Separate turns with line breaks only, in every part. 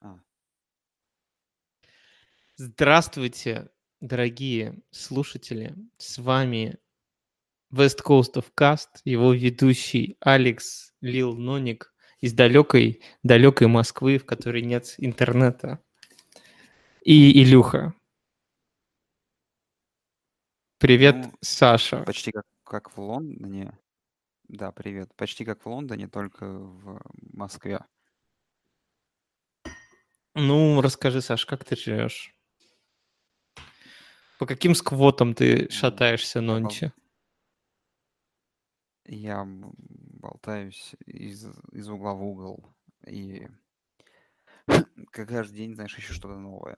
А.
Здравствуйте, дорогие слушатели. С вами West Coast of Cast, его ведущий Алекс Лил Ноник из далекой, далекой Москвы, в которой нет интернета. И Илюха. Привет,
Ну,
Саша.
почти как, как в Лондоне. Да, привет. Почти как в Лондоне, только в Москве.
Ну, расскажи, Саш, как ты живешь? По каким сквотам ты шатаешься нонче?
я болтаюсь из, из угла в угол. И как каждый день, знаешь, еще что-то новое.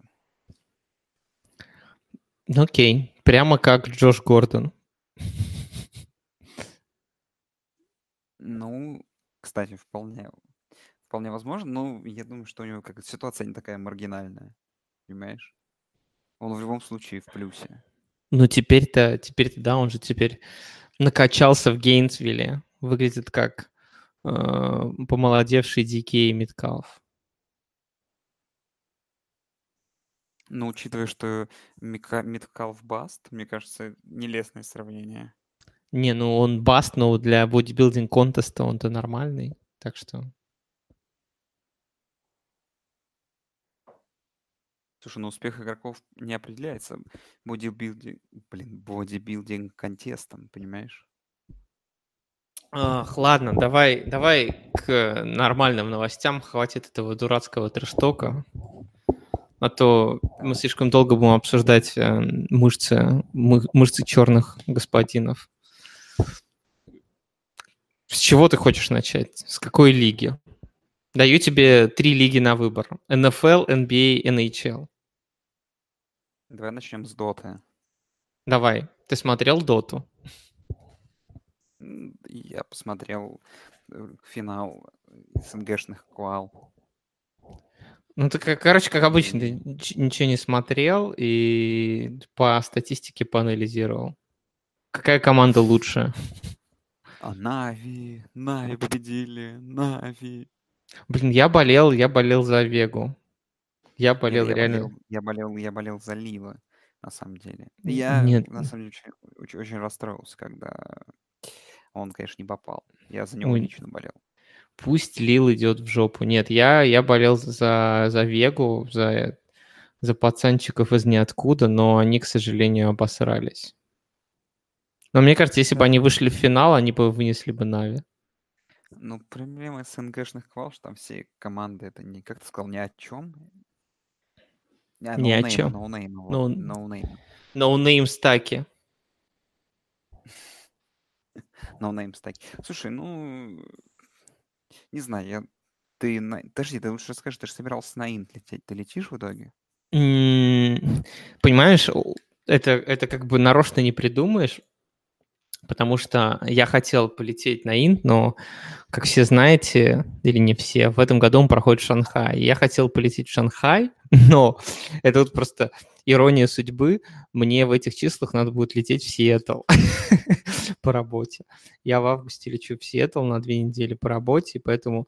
Ну, окей, прямо как Джош Гордон.
Ну, кстати, вполне, вполне возможно. Ну, я думаю, что у него как ситуация не такая маргинальная. Понимаешь? Он в любом случае в плюсе.
Ну, теперь-то, теперь-то, да, он же теперь накачался в Гейнсвилле. Выглядит как э, помолодевший Дикей Миткалф.
Но учитывая, что Мика- Миткалф Баст, мне кажется, нелестное сравнение.
Не, ну он баст, но для бодибилдинг контеста он-то нормальный. Так что...
Слушай, ну успех игроков не определяется бодибилдинг, блин, бодибилдинг контестом, понимаешь?
Ах, ладно, давай, давай к нормальным новостям. Хватит этого дурацкого трештока. А то мы слишком долго будем обсуждать э, мышцы, мы- мышцы черных господинов. С чего ты хочешь начать? С какой лиги? Даю тебе три лиги на выбор. НФЛ, NBA, NHL.
Давай начнем с доты.
Давай. Ты смотрел Доту?
Я посмотрел э, финал СНГшных квал.
Ну, ты, как- короче, как обычно, ты ничего не смотрел и по статистике поанализировал. Какая команда лучше?
А Нави, Нави победили, Нави.
Блин, я болел, я болел за Вегу. Я
Нет,
болел
я
реально.
болел, я болел, я болел за Лила, на самом деле. Я,
Нет,
на самом деле, очень, очень, очень расстроился, когда он, конечно, не попал. Я за него
ой,
лично болел.
пусть Лил идет в жопу. Нет, я, я болел за, за Вегу, за, за пацанчиков из ниоткуда, но они, к сожалению, обосрались. Но мне кажется, если бы они вышли в финал, они бы вынесли бы Нави.
Ну, проблема СНГшных квал, что там все команды, это не, как ты сказал, ни о чем. А,
Ни о чем.
no name ы, вот,
Ну,
no
name ы.
no name stack и. No name stack и. Слушай, ну, не знаю, я... Ты, подожди, ты лучше расскажи, ты же собирался на инт лететь. Ты летишь в итоге?
Понимаешь, это, это как бы нарочно не придумаешь, потому что я хотел полететь на Инт, но, как все знаете, или не все, в этом году он проходит в Шанхай. Я хотел полететь в Шанхай, но это вот просто ирония судьбы. Мне в этих числах надо будет лететь в Сиэтл по работе. Я в августе лечу в Сиэтл на две недели по работе, поэтому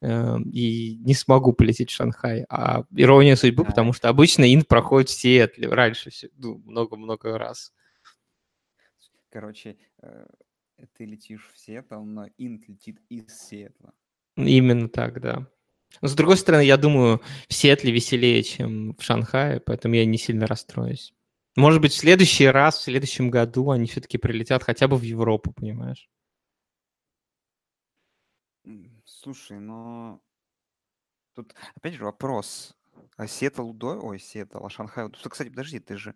э, и не смогу полететь в Шанхай. А ирония судьбы, потому что обычно Инт проходит в Сиэтле раньше, ну, много-много раз.
Короче, э, ты летишь в Сиэтл, но инт летит из Сиэтла.
Именно так, да. Но, с другой стороны, я думаю, в Сиэтле веселее, чем в Шанхае, поэтому я не сильно расстроюсь. Может быть, в следующий раз, в следующем году они все-таки прилетят хотя бы в Европу, понимаешь?
Слушай, но тут опять же вопрос. А Сиэтл. Ой, Сиэтл, а Шанхай... Кстати, подожди, ты же...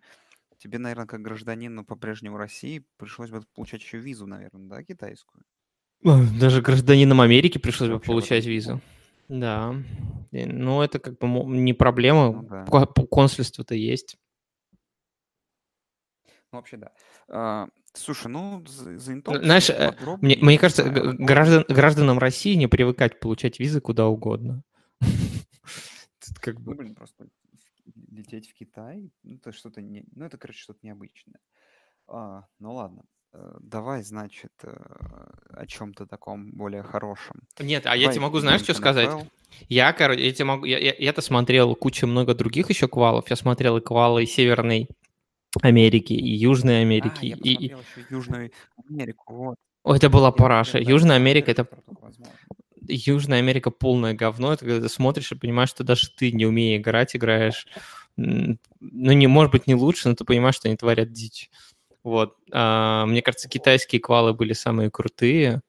Тебе, наверное, как гражданину по-прежнему России пришлось бы получать еще визу, наверное, да, китайскую?
Даже гражданинам Америки пришлось бы получать визу. Да. Ну, это как бы не
Ну
проблема.
да.
Ко- п- Консульство-то есть.
Ну, вообще, да. А, слушай, ну, за, за интом
Знаешь, э, мне, мне
не
кажется,
возможно.
граждан, гражданам России не привыкать получать визы куда угодно. Тут как
Ну,
бы...
блин, просто лететь в Китай, ну, это что-то не... Ну, это, короче, что-то необычное. А, ну, ладно. Э, Давай, значит, э, о чем-то таком более хорошем.
Нет, а я тебе
Давай
могу, знаешь, что сказать? Я, короче, я, тебе могу, я, я, я-то смотрел кучу много других еще квалов. Я смотрел и квалы Северной Америки, и Южной
А,
Америки.
я
и, и...
Южную Америку, вот.
Ой, это была
Я
параша. Южная Америка — это. Южная Америка полное говно. Это когда ты смотришь и понимаешь, что даже ты, не умея играть, играешь. Ну, не, может быть, не лучше, но ты понимаешь, что они творят дичь. Вот. А, мне кажется, китайские квалы были самые крутые.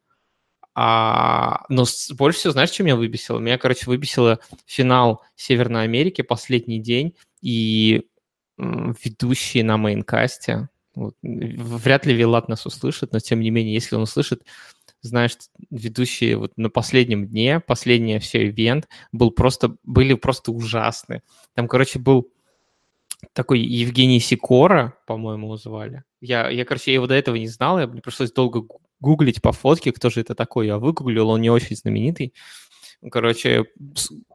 А, но больше всего, знаешь, что меня выбесило? Меня, короче, выбесило финал Северной Америки, последний день, и ведущие на мейнкасте. Вот, вряд ли Вилат нас услышит, но тем не менее, если он услышит, знаешь, ведущие вот на последнем дне, последний все ивент, был просто, были просто ужасны. Там, короче, был такой Евгений Сикора, по-моему, его звали. Я, я, короче, его до этого не знал, я, мне пришлось долго гу- гуглить по фотке, кто же это такой. Я выгуглил, он не очень знаменитый. Короче,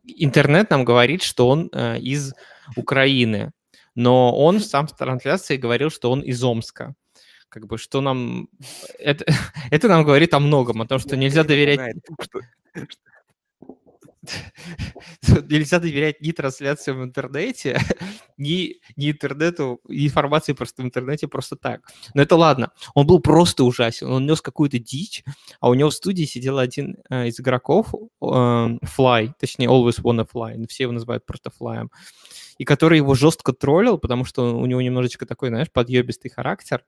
интернет нам говорит, что он э, из Украины, но он сам в трансляции говорил, что он из Омска. Как бы, что нам... Это, это нам говорит о многом, о том, что нельзя доверять нельзя доверять ни трансляциям в интернете, ни, ни интернету, ни информации просто в интернете просто так. Но это ладно. Он был просто ужасен. Он нес какую-то дичь, а у него в студии сидел один э, из игроков, э, Fly, точнее, Always Wanna Fly, но все его называют просто Флаем, и который его жестко троллил, потому что у него немножечко такой, знаешь, подъебистый характер,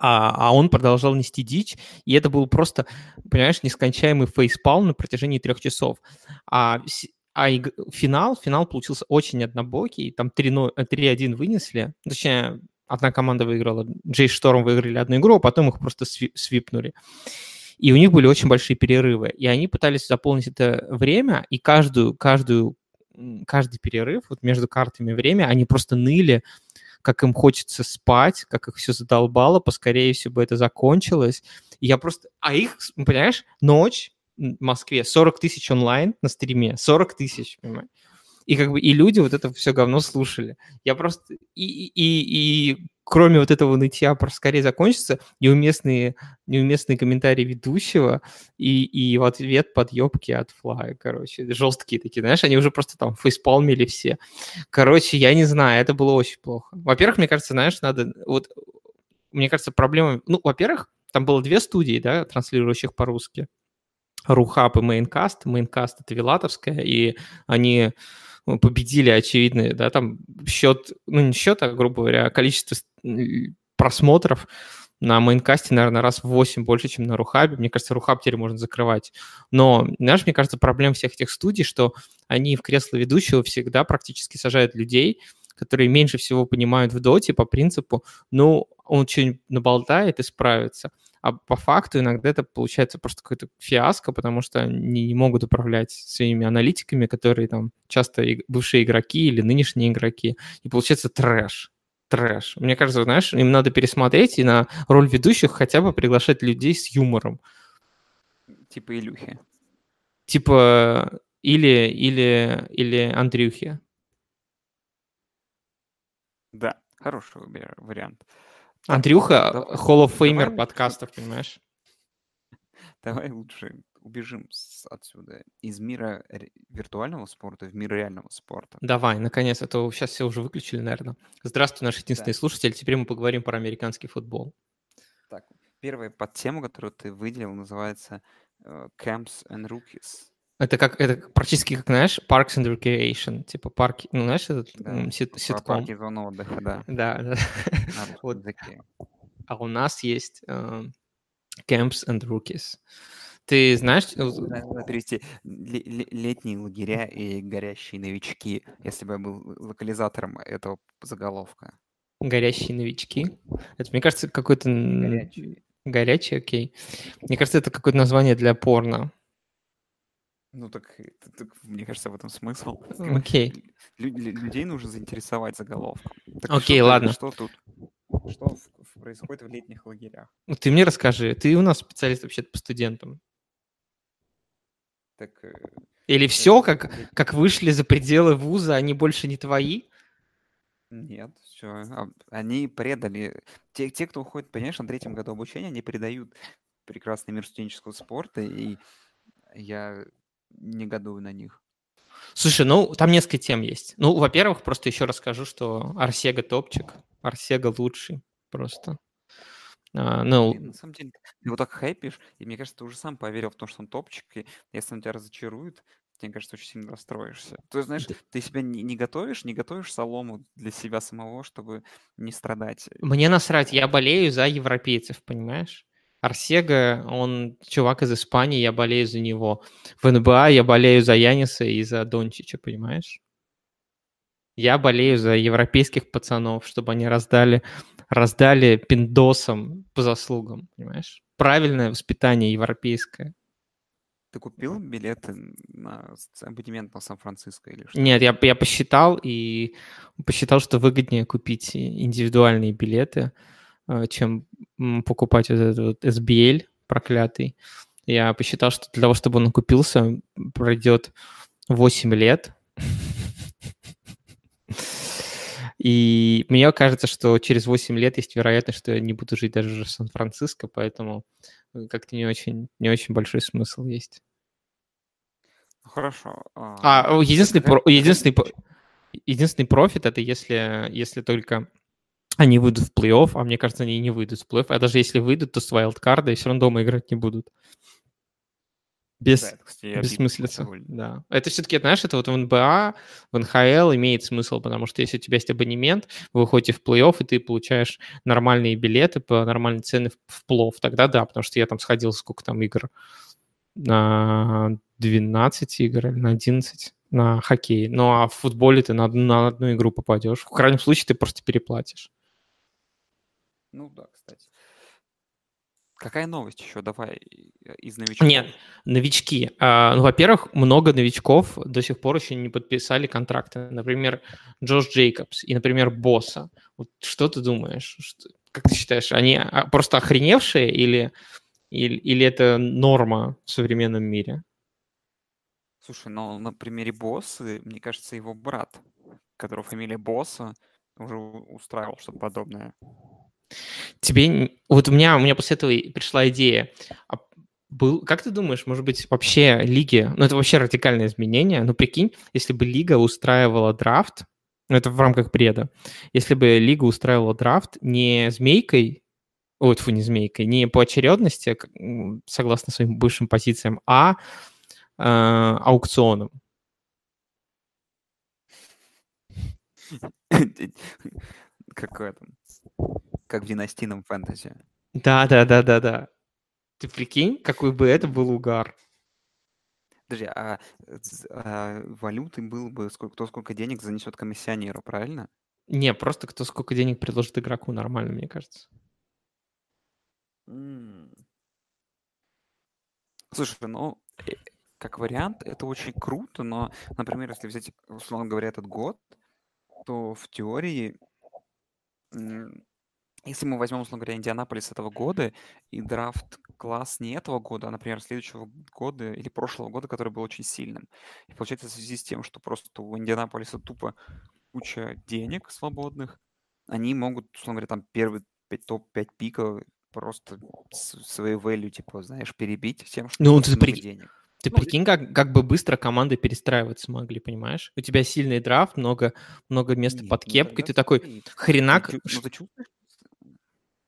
а, а он продолжал нести дичь, и это был просто, понимаешь, нескончаемый фейспалм на протяжении трех часов. А, а иг- финал, финал получился очень однобокий, там 3-0 э, 3-1 вынесли, точнее, одна команда выиграла, Джей Шторм выиграли одну игру, а потом их просто сви- свипнули. И у них были очень большие перерывы, и они пытались заполнить это время, и каждую, каждую, каждый перерыв, вот между картами время, они просто ныли, как им хочется спать, как их все задолбало, поскорее все бы это закончилось. И я просто... А их, понимаешь, ночь в Москве, 40 тысяч онлайн на стриме, 40 тысяч, понимаешь? И как бы и люди вот это все говно слушали. Я просто... И, и, и кроме вот этого нытья скорее закончится, неуместные, неуместные комментарии ведущего и, и в ответ подъебки от флая, короче, жесткие такие, знаешь, они уже просто там фейспалмили все. Короче, я не знаю, это было очень плохо. Во-первых, мне кажется, знаешь, надо... Вот, мне кажется, проблема... Ну, во-первых, там было две студии, да, транслирующих по-русски. Рухаб и Мейнкаст. Мейнкаст — это Вилатовская, и они ну, победили, очевидно, да, там счет, ну, не счет, а, грубо говоря, количество просмотров на мейнкасте, наверное, раз в 8 больше, чем на Рухабе. Мне кажется, Рухаб теперь можно закрывать. Но, знаешь, мне кажется, проблема всех этих студий, что они в кресло ведущего всегда практически сажают людей, которые меньше всего понимают в доте по принципу, ну, он что-нибудь наболтает и справится. А по факту иногда это получается просто какой-то фиаско, потому что они не могут управлять своими аналитиками, которые там часто и- бывшие игроки или нынешние игроки. И получается трэш. Трэш. Мне кажется, знаешь, им надо пересмотреть и на роль ведущих хотя бы приглашать людей с юмором.
Типа Илюхи.
Типа или, или, или Андрюхи.
Да, хороший вариант.
Андрюха
давай-
Hall of
давай
Famer
лучше-
подкастов, понимаешь?
Давай лучше убежим отсюда из мира виртуального спорта в мир реального спорта.
Давай, наконец, а то сейчас все уже выключили, наверное. Здравствуй, наш единственный
Да.
слушатель. Теперь мы поговорим про американский футбол.
Так, первая подтема, которую ты выделил, называется э, Camps and Rookies.
Это как это практически как, знаешь, Parks and Recreation, типа парки, ну, знаешь, этот
Да,
сит- ситком.
парки и зону отдыха, да,
Да, да. Вот. А у нас есть э, Camps and Rookies. Ты знаешь, э,
Надо перевести ле- ле- летние лагеря и горящие новички, если бы я был локализатором этого заголовка.
горящие новички? Это, мне кажется, какой-то...
Горячие.
Горячий, окей. Мне кажется, это какое-то название для порно.
Ну так, э, так, мне кажется, в этом смысл.
Окей.
Лю- лю- людей нужно заинтересовать заголовком. Так
Окей,
что ты-
ладно.
Что тут? Что в- происходит в летних лагерях?
Ну, ты мне расскажи. Ты у нас специалист вообще по студентам.
Так, э,
Или все, как, как вышли за пределы вуза, они больше не твои?
Нет, все. Они предали. Те, те, кто уходит, понимаешь, на третьем году обучения, они предают прекрасный мир студенческого спорта, и я негодую на них.
Слушай, ну, там несколько тем есть. Ну, во-первых, просто еще расскажу, что Арсега топчик, Арсега лучший просто. А, ну,
Блин, на самом деле, ты вот так хайпишь, и мне кажется, ты уже сам поверил в то, что он топчик, и если он тебя разочарует, мне кажется, очень сильно расстроишься. То есть, знаешь, ты себя не, не готовишь, не готовишь солому для себя самого, чтобы не страдать.
мне насрать, я болею за европейцев, понимаешь? Арсега, он чувак из Испании, я болею за него. В НБА я болею за Яниса и за Дончича, понимаешь? Я болею за европейских пацанов, чтобы они раздали, раздали пиндосам по заслугам, понимаешь? Правильное воспитание европейское.
Ты купил билеты на абонемент на Сан-Франциско или что?
Нет, я, я посчитал и посчитал, что выгоднее купить индивидуальные билеты, чем м, покупать вот этот вот SBL проклятый. Я посчитал, что для того, чтобы он окупился, пройдет 8 лет. И мне кажется, что через 8 лет есть вероятность, что я не буду жить даже в Сан-Франциско, поэтому э, как-то не очень, не очень большой смысл есть.
Ну, хорошо.
А,
а,
единственный, единственный, единственный профит это если, если только они выйдут в плей-офф, а мне кажется, они не выйдут в плей-офф. А даже если выйдут, то с вайлдкарда и все равно дома играть не будут. Без,
Да, это,
бессмыслица. Да. Это все-таки, знаешь, это вот в НБА, в НХЛ имеет смысл, потому что если у тебя есть абонемент, вы выходите в плей-офф, и ты получаешь нормальные билеты по нормальной цене в, плов, тогда да, потому что я там сходил, сколько там игр, на 12 игр или на 11 на хоккей. Ну а в футболе ты на, на одну игру попадешь. В крайнем случае ты просто переплатишь.
Ну да, кстати. Какая новость еще? Давай э, из новичков.
Нет, новички. А, ну, во-первых, много новичков до сих пор еще не подписали контракты. Например, Джош Джейкобс и, например, Босса. Вот что ты думаешь? Что- как ты считаешь, они а, просто охреневшие или, или, или это норма в современном мире?
Слушай, ну на примере Босса, мне кажется, его брат, которого фамилия Босса, уже устраивал что-то подобное.
Тебе... Вот у меня, у меня после этого пришла идея. А был... Как ты думаешь, может быть, вообще лиги... Ну, это вообще радикальное изменение. Ну, прикинь, если бы лига устраивала драфт, ну, это в рамках бреда, если бы лига устраивала драфт не змейкой, ой, фу, не змейкой, не по очередности, согласно своим бывшим позициям, а э, аукционом.
Как в этом. Как в династийном фэнтези.
Да, да, да, да, да. Ты прикинь, какой бы это был угар.
Подожди, а, а валютой было бы сколько, кто сколько денег занесет комиссионеру, правильно?
Не, просто кто сколько денег предложит игроку, нормально, мне кажется.
М. Слушай, ну, э, как вариант, это очень круто, но, например, если взять, условно говоря, этот год, то в теории, если мы возьмем, условно говоря, Индианаполис этого года и драфт класс не этого года, а, например, следующего года или прошлого года, который был очень сильным. И получается, в связи с тем, что просто у Индианаполиса тупо куча денег свободных, они могут, условно говоря, там первый пять- топ-5 пиков просто с- своей value, типа, знаешь, перебить тем, что
Ну, ты
много
прики-
денег.
Ты
Ну,
прикинь, как, как бы быстро команды перестраиваться могли, понимаешь? У тебя сильный драфт, много, много места
Нет,
под
ну
кепкой,
тогда
ты такой, хренак,
ну ты чувствуешь?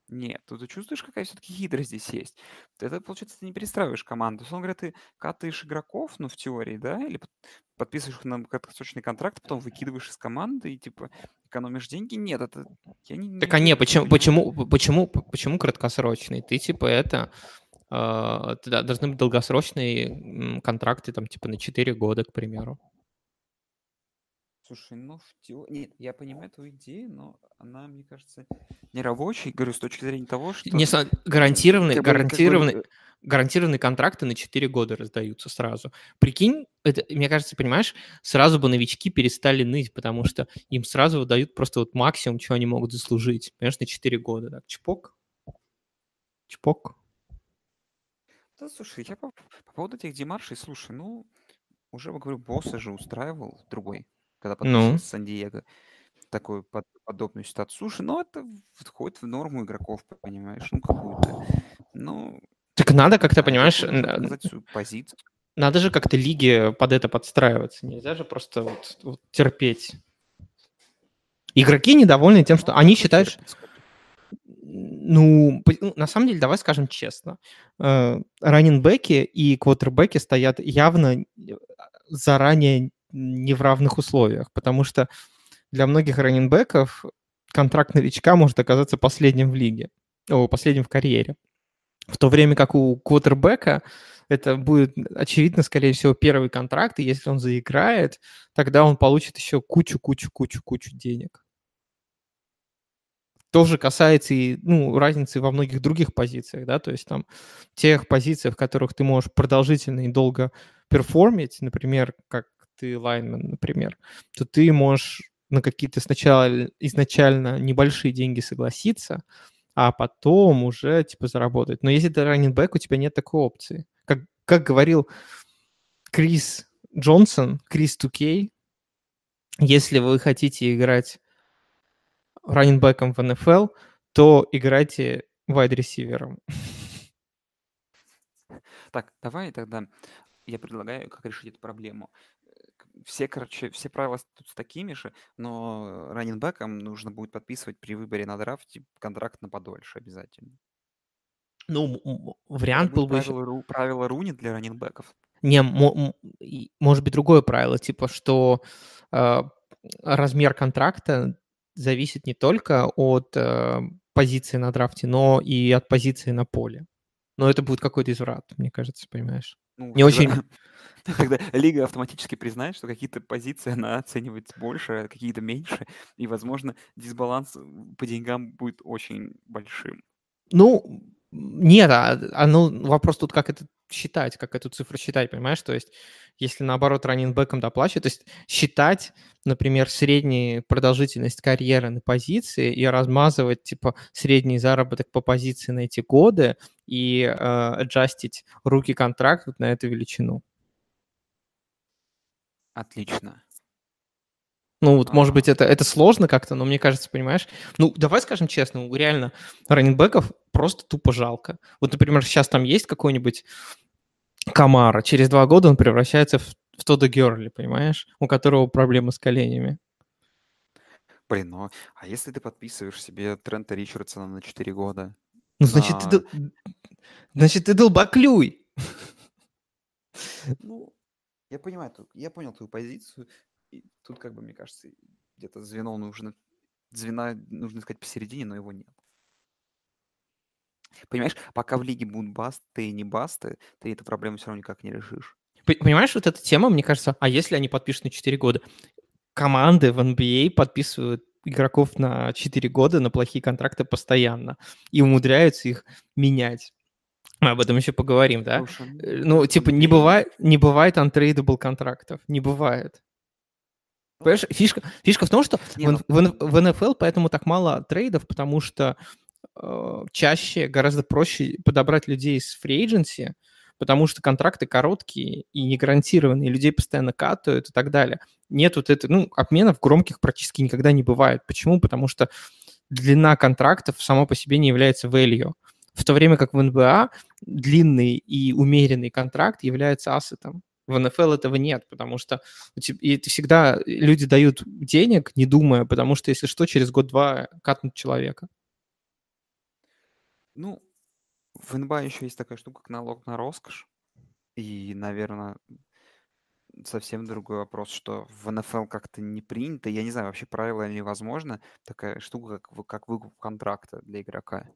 Нет, ну ты чувствуешь, какая все-таки хитрость здесь есть. Это, получается, ты не перестраиваешь команду. Условно говоря, ты катаешь игроков, ну, в теории, да, или под- подписываешь их на краткосрочный контракт, потом выкидываешь из команды и, типа, экономишь деньги. Нет, это... Я не,
Так
не
а не, почему, почему, почему, почему краткосрочный? Ты типа это, э, должны быть долгосрочные контракты, там типа на 4 года, к примеру.
Слушай, ну, в теории... Нет, я понимаю твою идею, но она, мне кажется, не рабочей. Говорю, с точки зрения того, что...
Не, гарантированные, гарантированные, гарантированные контракты на 4 года раздаются сразу. Прикинь, это, мне кажется, понимаешь, сразу бы новички перестали ныть, потому что им сразу выдают просто вот максимум, чего они могут заслужить. Понимаешь, на 4 года. Так, чпок, чпок.
Да, слушай, я по, по поводу этих демаршей, слушай, ну, уже, говорю, босса же устраивал другой, когда
Ну,
подписывался с Сан-Диего, такую под- подобную ситуацию. Слушай, ну, это входит в норму игроков, понимаешь, ну, какую-то. Ну,
так надо как-то, понимаешь,
свою позицию.
надо же как-то лиги под это подстраиваться. Нельзя же просто вот, вот терпеть. Игроки недовольны тем, что они считают... Что... Ну, ну, на самом деле, давай скажем честно. Э, раннинбеки и квотербеки стоят явно э, заранее не в равных условиях, потому что для многих раннинбеков контракт новичка может оказаться последним в лиге, о, последним в карьере. В то время как у квотербека это будет, очевидно, скорее всего, первый контракт, и если он заиграет, тогда он получит еще кучу-кучу-кучу-кучу денег. Тоже касается и ну, разницы во многих других позициях, да, то есть там тех позициях, в которых ты можешь продолжительно и долго перформить, например, как ты лайнмен, например, то ты можешь на какие-то сначала изначально небольшие деньги согласиться, а потом уже типа заработать. Но если ты раннинг у тебя нет такой опции. Как, как говорил Крис Джонсон, Крис 2K, если вы хотите играть раннинбеком в НФЛ, то играйте вайд-ресивером.
Так, давай тогда я предлагаю, как решить эту проблему. Все, короче, все правила тут такими же, но раннинбекам нужно будет подписывать при выборе на драфте контракт на подольше обязательно.
Ну, вариант был бы...
Правило, ру, правило Руни для раннинбеков.
Не, может быть другое правило, типа, что э, размер контракта зависит не только от э, позиции на драфте, но и от позиции на поле. Но это будет какой-то изврат, мне кажется, понимаешь? Ну, не очень...
Тогда лига автоматически признает, что какие-то позиции она оценивает больше, а какие-то меньше, и, возможно, дисбаланс по деньгам будет очень большим.
Ну, нет, а, а ну, вопрос тут, как это считать, как эту цифру считать, понимаешь? То есть, если наоборот раннинбеком доплачивают, то есть считать, например, среднюю продолжительность карьеры на позиции и размазывать, типа, средний заработок по позиции на эти годы и э, аджастить руки контракта на эту величину.
Отлично.
Ну, вот, может быть, это, это сложно как-то, но мне кажется, понимаешь, ну, давай скажем честно, реально, раннинбеков просто тупо жалко. Вот, например, сейчас там есть какой-нибудь Камара, через два года он превращается в, в Тодда Герли, понимаешь, у которого проблемы с коленями.
Блин, ну, а если ты подписываешь себе Трента Ричардсона на 4 года?
Ну, значит, на... ты, значит, ты долбоклюй.
Ну, я понимаю, я понял твою позицию. И тут, как бы, мне кажется, где-то звено нужно, звена нужно искать посередине, но его нет. Понимаешь, пока в лиге будут басты и не басты, ты эту проблему все равно никак не решишь.
Понимаешь, вот эта тема, мне кажется, а если они подпишут на 4 года? Команды в NBA а подписывают игроков на 4 года на плохие контракты постоянно и умудряются их менять. Мы об этом еще поговорим, да? Слушай, ну, типа, не бывает, не бывает untradeable контрактов, не бывает. Понимаешь, фишка, фишка в том, что Не, в, ну... в, в НФЛ поэтому так мало трейдов, потому что э, чаще гораздо проще подобрать людей из agency, потому что контракты короткие и не гарантированные, людей постоянно катают и так далее. Нет вот это, ну, обменов громких практически никогда не бывает. Почему? Потому что длина контрактов само по себе не является value. В то время как в НБА длинный и умеренный контракт является ассетом. В НФЛ этого нет, потому что и это всегда люди дают денег, не думая, потому что, если что, через год-два катнут человека.
Ну, в НБА еще есть такая штука, как налог на роскошь. И, наверное, совсем другой вопрос, что в НФЛ как-то не принято. Я не знаю, вообще правило или возможно такая штука, как, как выкуп контракта для игрока.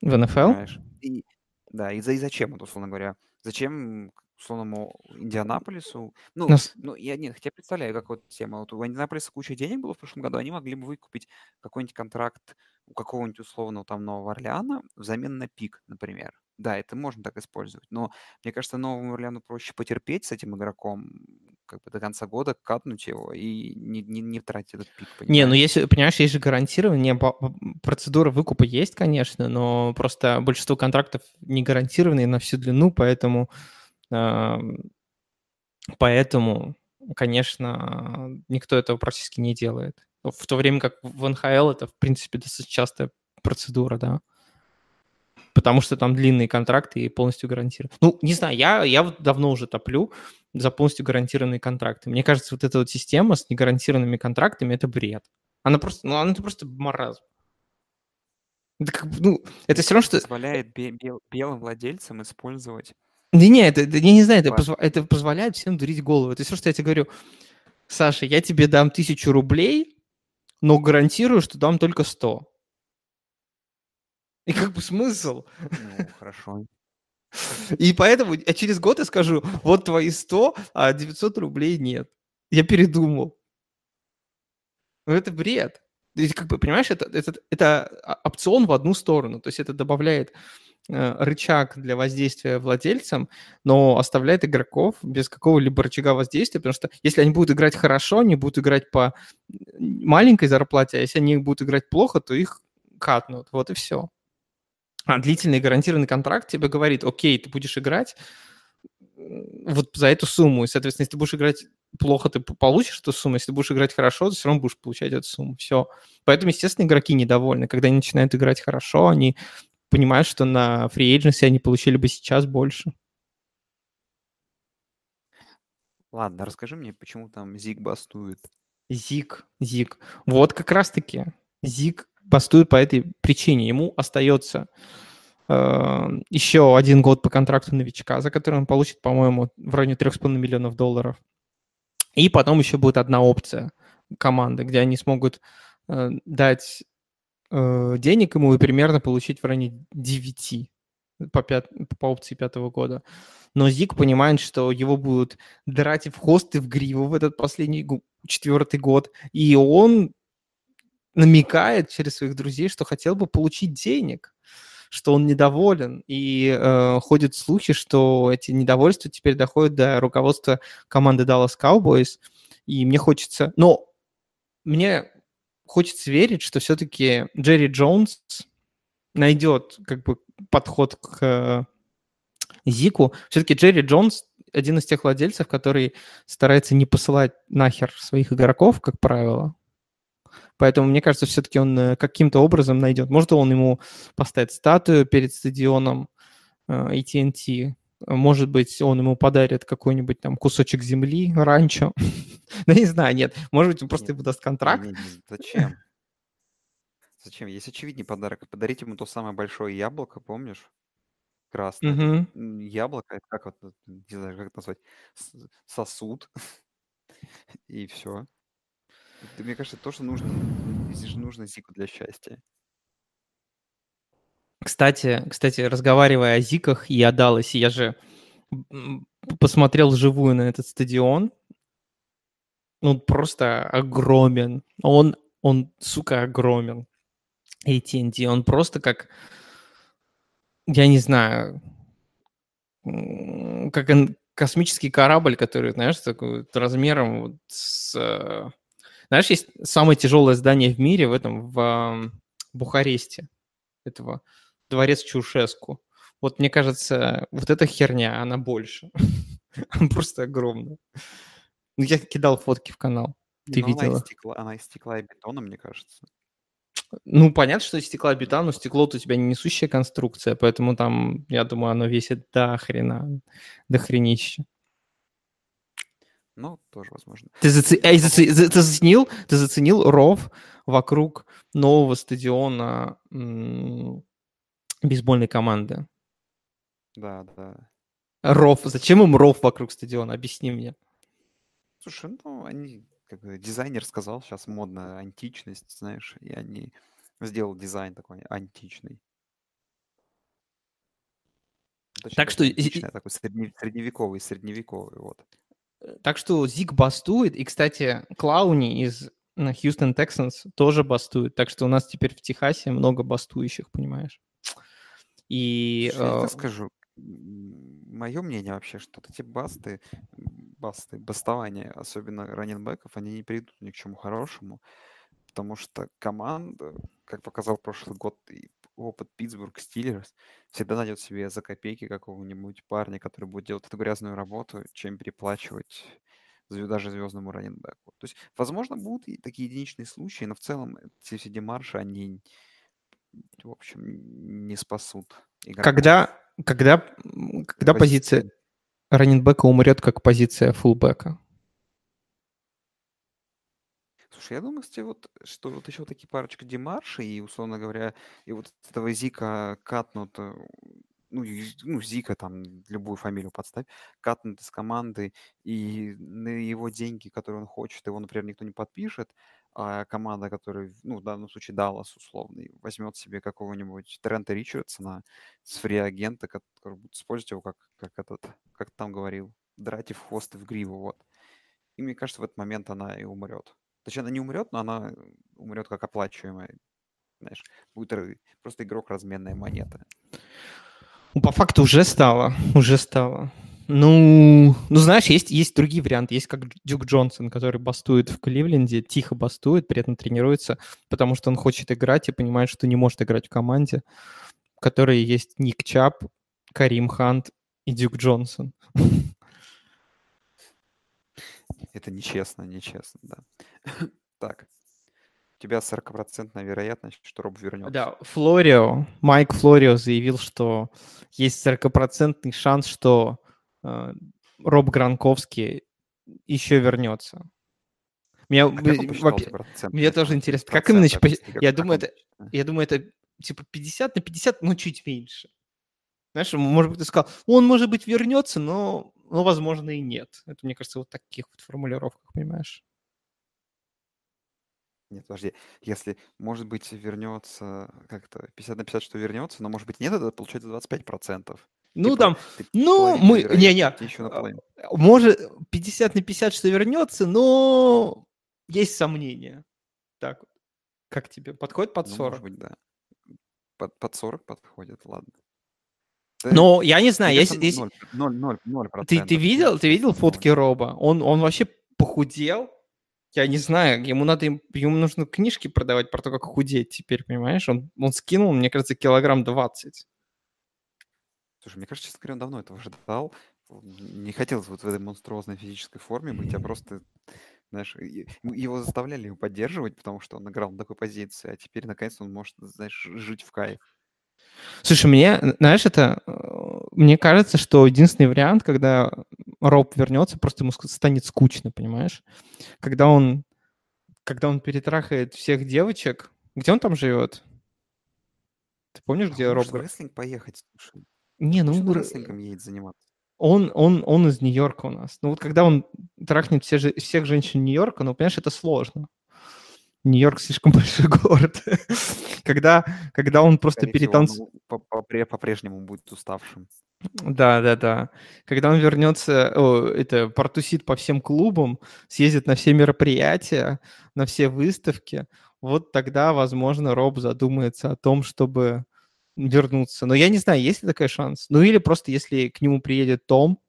В НФЛ?
И, да, и, за, и зачем это, условно говоря? Зачем условному Индианаполису. Ну, Нас... ну я нет, хотя представляю, как вот тема. Вот у Индианаполиса куча денег было в прошлом году, они могли бы выкупить какой-нибудь контракт у какого-нибудь условного там Нового Орлеана взамен на пик, например. Да, это можно так использовать. Но мне кажется, Новому Орлеану проще потерпеть с этим игроком как бы до конца года, катнуть его и не, не, не тратить этот пик.
Понимаешь? Не, ну если, понимаешь, есть же гарантирование, процедура выкупа есть, конечно, но просто большинство контрактов не гарантированные на всю длину, поэтому Поэтому, конечно, никто этого практически не делает. В то время как в НХЛ это, в принципе, достаточно частая процедура, да. потому что там длинные контракты и полностью гарантированы. Ну, не знаю, я, я вот давно уже топлю за полностью гарантированные контракты. Мне кажется, вот эта вот система с негарантированными контрактами – это бред. Она просто, ну, она просто маразм. Это как, ну, это все равно, что...
Позволяет бе- бел- белым владельцам использовать...
Да не, это, я не знаю, это, позв... это позволяет всем дурить голову. Это все, что я тебе говорю. Саша, я тебе дам тысячу рублей, но гарантирую, что дам только 100. И как бы смысл?
Ну, хорошо.
И поэтому я через год я скажу, вот твои 100, а 900 рублей нет. Я передумал. Ну, это бред. То есть, как бы, понимаешь, это, это, это опцион в одну сторону. То есть это добавляет рычаг для воздействия владельцам, но оставляет игроков без какого-либо рычага воздействия, потому что если они будут играть хорошо, они будут играть по маленькой зарплате, а если они будут играть плохо, то их катнут. Вот и все. А длительный гарантированный контракт тебе говорит, окей, ты будешь играть вот за эту сумму. И, соответственно, если ты будешь играть плохо, ты получишь эту сумму. Если ты будешь играть хорошо, ты все равно будешь получать эту сумму. Все. Поэтому, естественно, игроки недовольны. Когда они начинают играть хорошо, они понимают, что на фри agency они получили бы сейчас больше.
Ладно, расскажи мне, почему там Зиг бастует.
Зиг, Зиг. Вот как раз-таки Зиг бастует по этой причине. Ему остается э, еще один год по контракту новичка, за который он получит, по-моему, в районе 3,5 миллионов долларов. И потом еще будет одна опция команды, где они смогут э, дать э, денег ему и примерно получить в районе 9 по, пят, по опции пятого года. Но Зик понимает, что его будут драть и в хвост, и в гриву в этот последний четвертый год. И он намекает через своих друзей, что хотел бы получить денег, что он недоволен. И э, ходят слухи, что эти недовольства теперь доходят до руководства команды Dallas Cowboys. И мне хочется... Но мне хочется верить, что все-таки Джерри Джонс найдет как бы подход к Зику. Все-таки Джерри Джонс один из тех владельцев, который старается не посылать нахер своих игроков, как правило. Поэтому, мне кажется, все-таки он э, каким-то образом найдет. Может, он ему поставит статую перед стадионом э, AT&T. Может быть, он ему подарит какой-нибудь там кусочек земли, ранчо. Ну, не знаю, нет. Может быть, он просто ему даст контракт.
Зачем? Зачем? Есть очевидный подарок. Подарить ему то самое большое яблоко, помнишь? Красное. Яблоко, это как вот, не знаю, как это назвать, сосуд. И все. Мне кажется, то, что нужно, здесь нужно Зику для счастья.
Кстати, кстати, разговаривая о Зиках и о Далласе, я же посмотрел живую на этот стадион. Он просто огромен. Он, он, сука, огромен. AT&T, он просто как, я не знаю, как космический корабль, который, знаешь, такой размером вот с э, знаешь, есть самое тяжелое здание в мире в этом, в Бухаресте, этого дворец Чушеску. Вот мне кажется, вот эта херня, она больше. Просто огромная. Ну, я кидал фотки в канал. Ты
ну,
видела?
Она из, стекла, она из стекла и бетона, мне кажется.
Ну, понятно, что из стекла и бетона, но стекло у тебя не несущая конструкция, поэтому там, я думаю, оно весит до хрена, до хренища.
Ну, тоже возможно.
Ты, заце... Эй, заце... ты заценил, ты заценил ров вокруг нового стадиона м- бейсбольной команды?
Да, да.
Ров. Зачем им ров вокруг стадиона? Объясни мне.
Слушай, ну, они, как бы, дизайнер сказал, сейчас модно античность, знаешь, и они сделал дизайн такой античный.
Точнее, так что...
Античный, такой средневековый, средневековый, вот.
Так что Зиг бастует, и, кстати, Клауни из Хьюстон Texans тоже бастует, так что у нас теперь в Техасе много бастующих, понимаешь?
И... Я э... скажу, мое мнение вообще, что эти басты, басты, бастования, особенно раненбеков, они не приведут ни к чему хорошему, потому что команда, как показал прошлый год и опыт Питтсбург Стиллерс всегда найдет себе за копейки какого-нибудь парня, который будет делать эту грязную работу, чем переплачивать даже звездному раненбеку. То есть, возможно, будут и такие единичные случаи, но в целом все все демарши, они в общем, не спасут. Игроков.
Когда, когда, когда позиция раненбека умрет как позиция фулбека?
Слушай, я думаю, кстати, вот, что вот еще такие парочка Демарши и, условно говоря, и вот этого Зика катнут, э, ну, ну, Зика там, любую фамилию подставь, катнут из команды, и на его деньги, которые он хочет, его, например, никто не подпишет, а команда, которая, ну, в данном случае Даллас условный, возьмет себе какого-нибудь Трента Ричардсона с фри-агента, который будет использовать его как, как этот, как там говорил, драть и в хвост и в гриву, вот. И мне кажется, в этот момент она и умрет. Точнее, она не умрет, но она умрет как оплачиваемая. Знаешь, будет просто игрок разменная монета.
Ну, по факту уже стало, уже стало. Ну, ну знаешь, есть, есть другие варианты. Есть как Дюк Джонсон, который бастует в Кливленде, тихо бастует, при этом тренируется, потому что он хочет играть и понимает, что не может играть в команде, в которой есть Ник Чап, Карим Хант и Дюк Джонсон.
Это нечестно, нечестно, да. Так. У тебя 40% вероятность, что Роб вернется.
Да, Флорио, Майк Флорио заявил, что есть 40% шанс, что Роб Гранковский еще вернется. Меня, а во, мне тоже интересно, как именно... Я думаю, это, я думаю, это типа 50 на 50, ну, чуть меньше. Знаешь, может быть, ты сказал, он, может быть, вернется, но, но возможно, и нет. Это, мне кажется, вот таких вот формулировках, понимаешь?
Нет, подожди. Если, может быть, вернется как-то 50 на 50, что вернется, но, может быть, нет, это получается 25%.
Ну, типа, там, ну, мы, не-не, может, 50 на 50, что вернется, но есть сомнения. Так, как тебе, подходит под 40? Ну, может быть,
да. Под, под 40 подходит, ладно.
Но я не знаю, если... 0, 0, 0, 0 ты, ты видел, ты видел фотки Роба? Он, он вообще похудел, я не знаю, ему надо, ему нужно книжки продавать про то, как худеть теперь, понимаешь? Он, он скинул, мне кажется, килограмм 20.
Слушай, мне кажется, честно говоря, он давно этого ждал. Не хотелось вот в этой монструозной физической форме быть, а просто, знаешь, его заставляли его поддерживать, потому что он играл на такой позиции, а теперь, наконец, он может, знаешь, жить в кайф.
Слушай, мне, знаешь, это, э, мне кажется, что единственный вариант, когда Роб вернется, просто ему станет скучно, понимаешь? Когда он, когда он перетрахает всех девочек, где он там живет? Ты помнишь, где а Роб?
Может, рестлинг поехать, слушай.
Не, ну...
Он рестлингом едет заниматься.
Он, он, он из Нью-Йорка у нас. Ну вот когда он трахнет все, всех женщин Нью-Йорка, ну, понимаешь, это сложно. Нью-Йорк слишком большой город. когда, когда он просто перетанцует...
По-прежнему будет уставшим.
Да, да, да. Когда он вернется, о, это портусит по всем клубам, съездит на все мероприятия, на все выставки, вот тогда, возможно, Роб задумается о том, чтобы вернуться. Но я не знаю, есть ли такой шанс. Ну или просто если к нему приедет Том,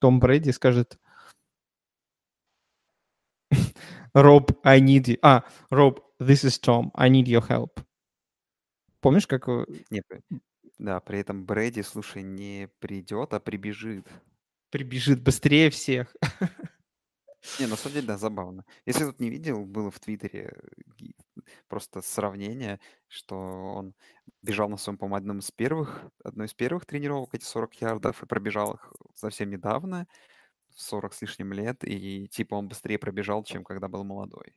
Том Брэди скажет, Роб, I need you. А, Роб, this is Tom, I need your help. Помнишь, как...
Нет, да, при этом Брэди, слушай, не придет, а прибежит.
Прибежит быстрее всех.
Не, на самом деле, да, забавно. Если тут не видел, было в Твиттере просто сравнение, что он бежал на своем, по-моему, одном из первых, одной из первых тренировок, эти 40 ярдов, и пробежал их совсем недавно, 40 с лишним лет, и типа он быстрее пробежал, чем когда был молодой.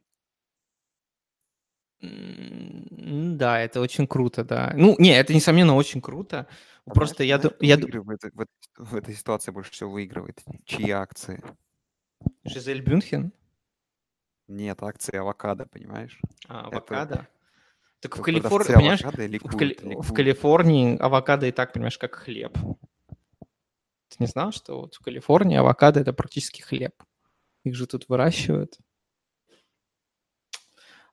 Да, это очень круто, да. Ну, не, это, несомненно, очень круто. А Просто я,
знаешь,
я,
выигрывает, в, в этой ситуации больше всего выигрывает? Чьи акции?
Жизель Бюнхен?
Нет, акции авокадо, понимаешь?
А, авокадо? Это... Так в Калифорнии, понимаешь, ликуют, в, Кали... ликуют. в Калифорнии авокадо и так, понимаешь, как хлеб. Ты не знал, что вот в Калифорнии авокадо это практически хлеб? Их же тут выращивают.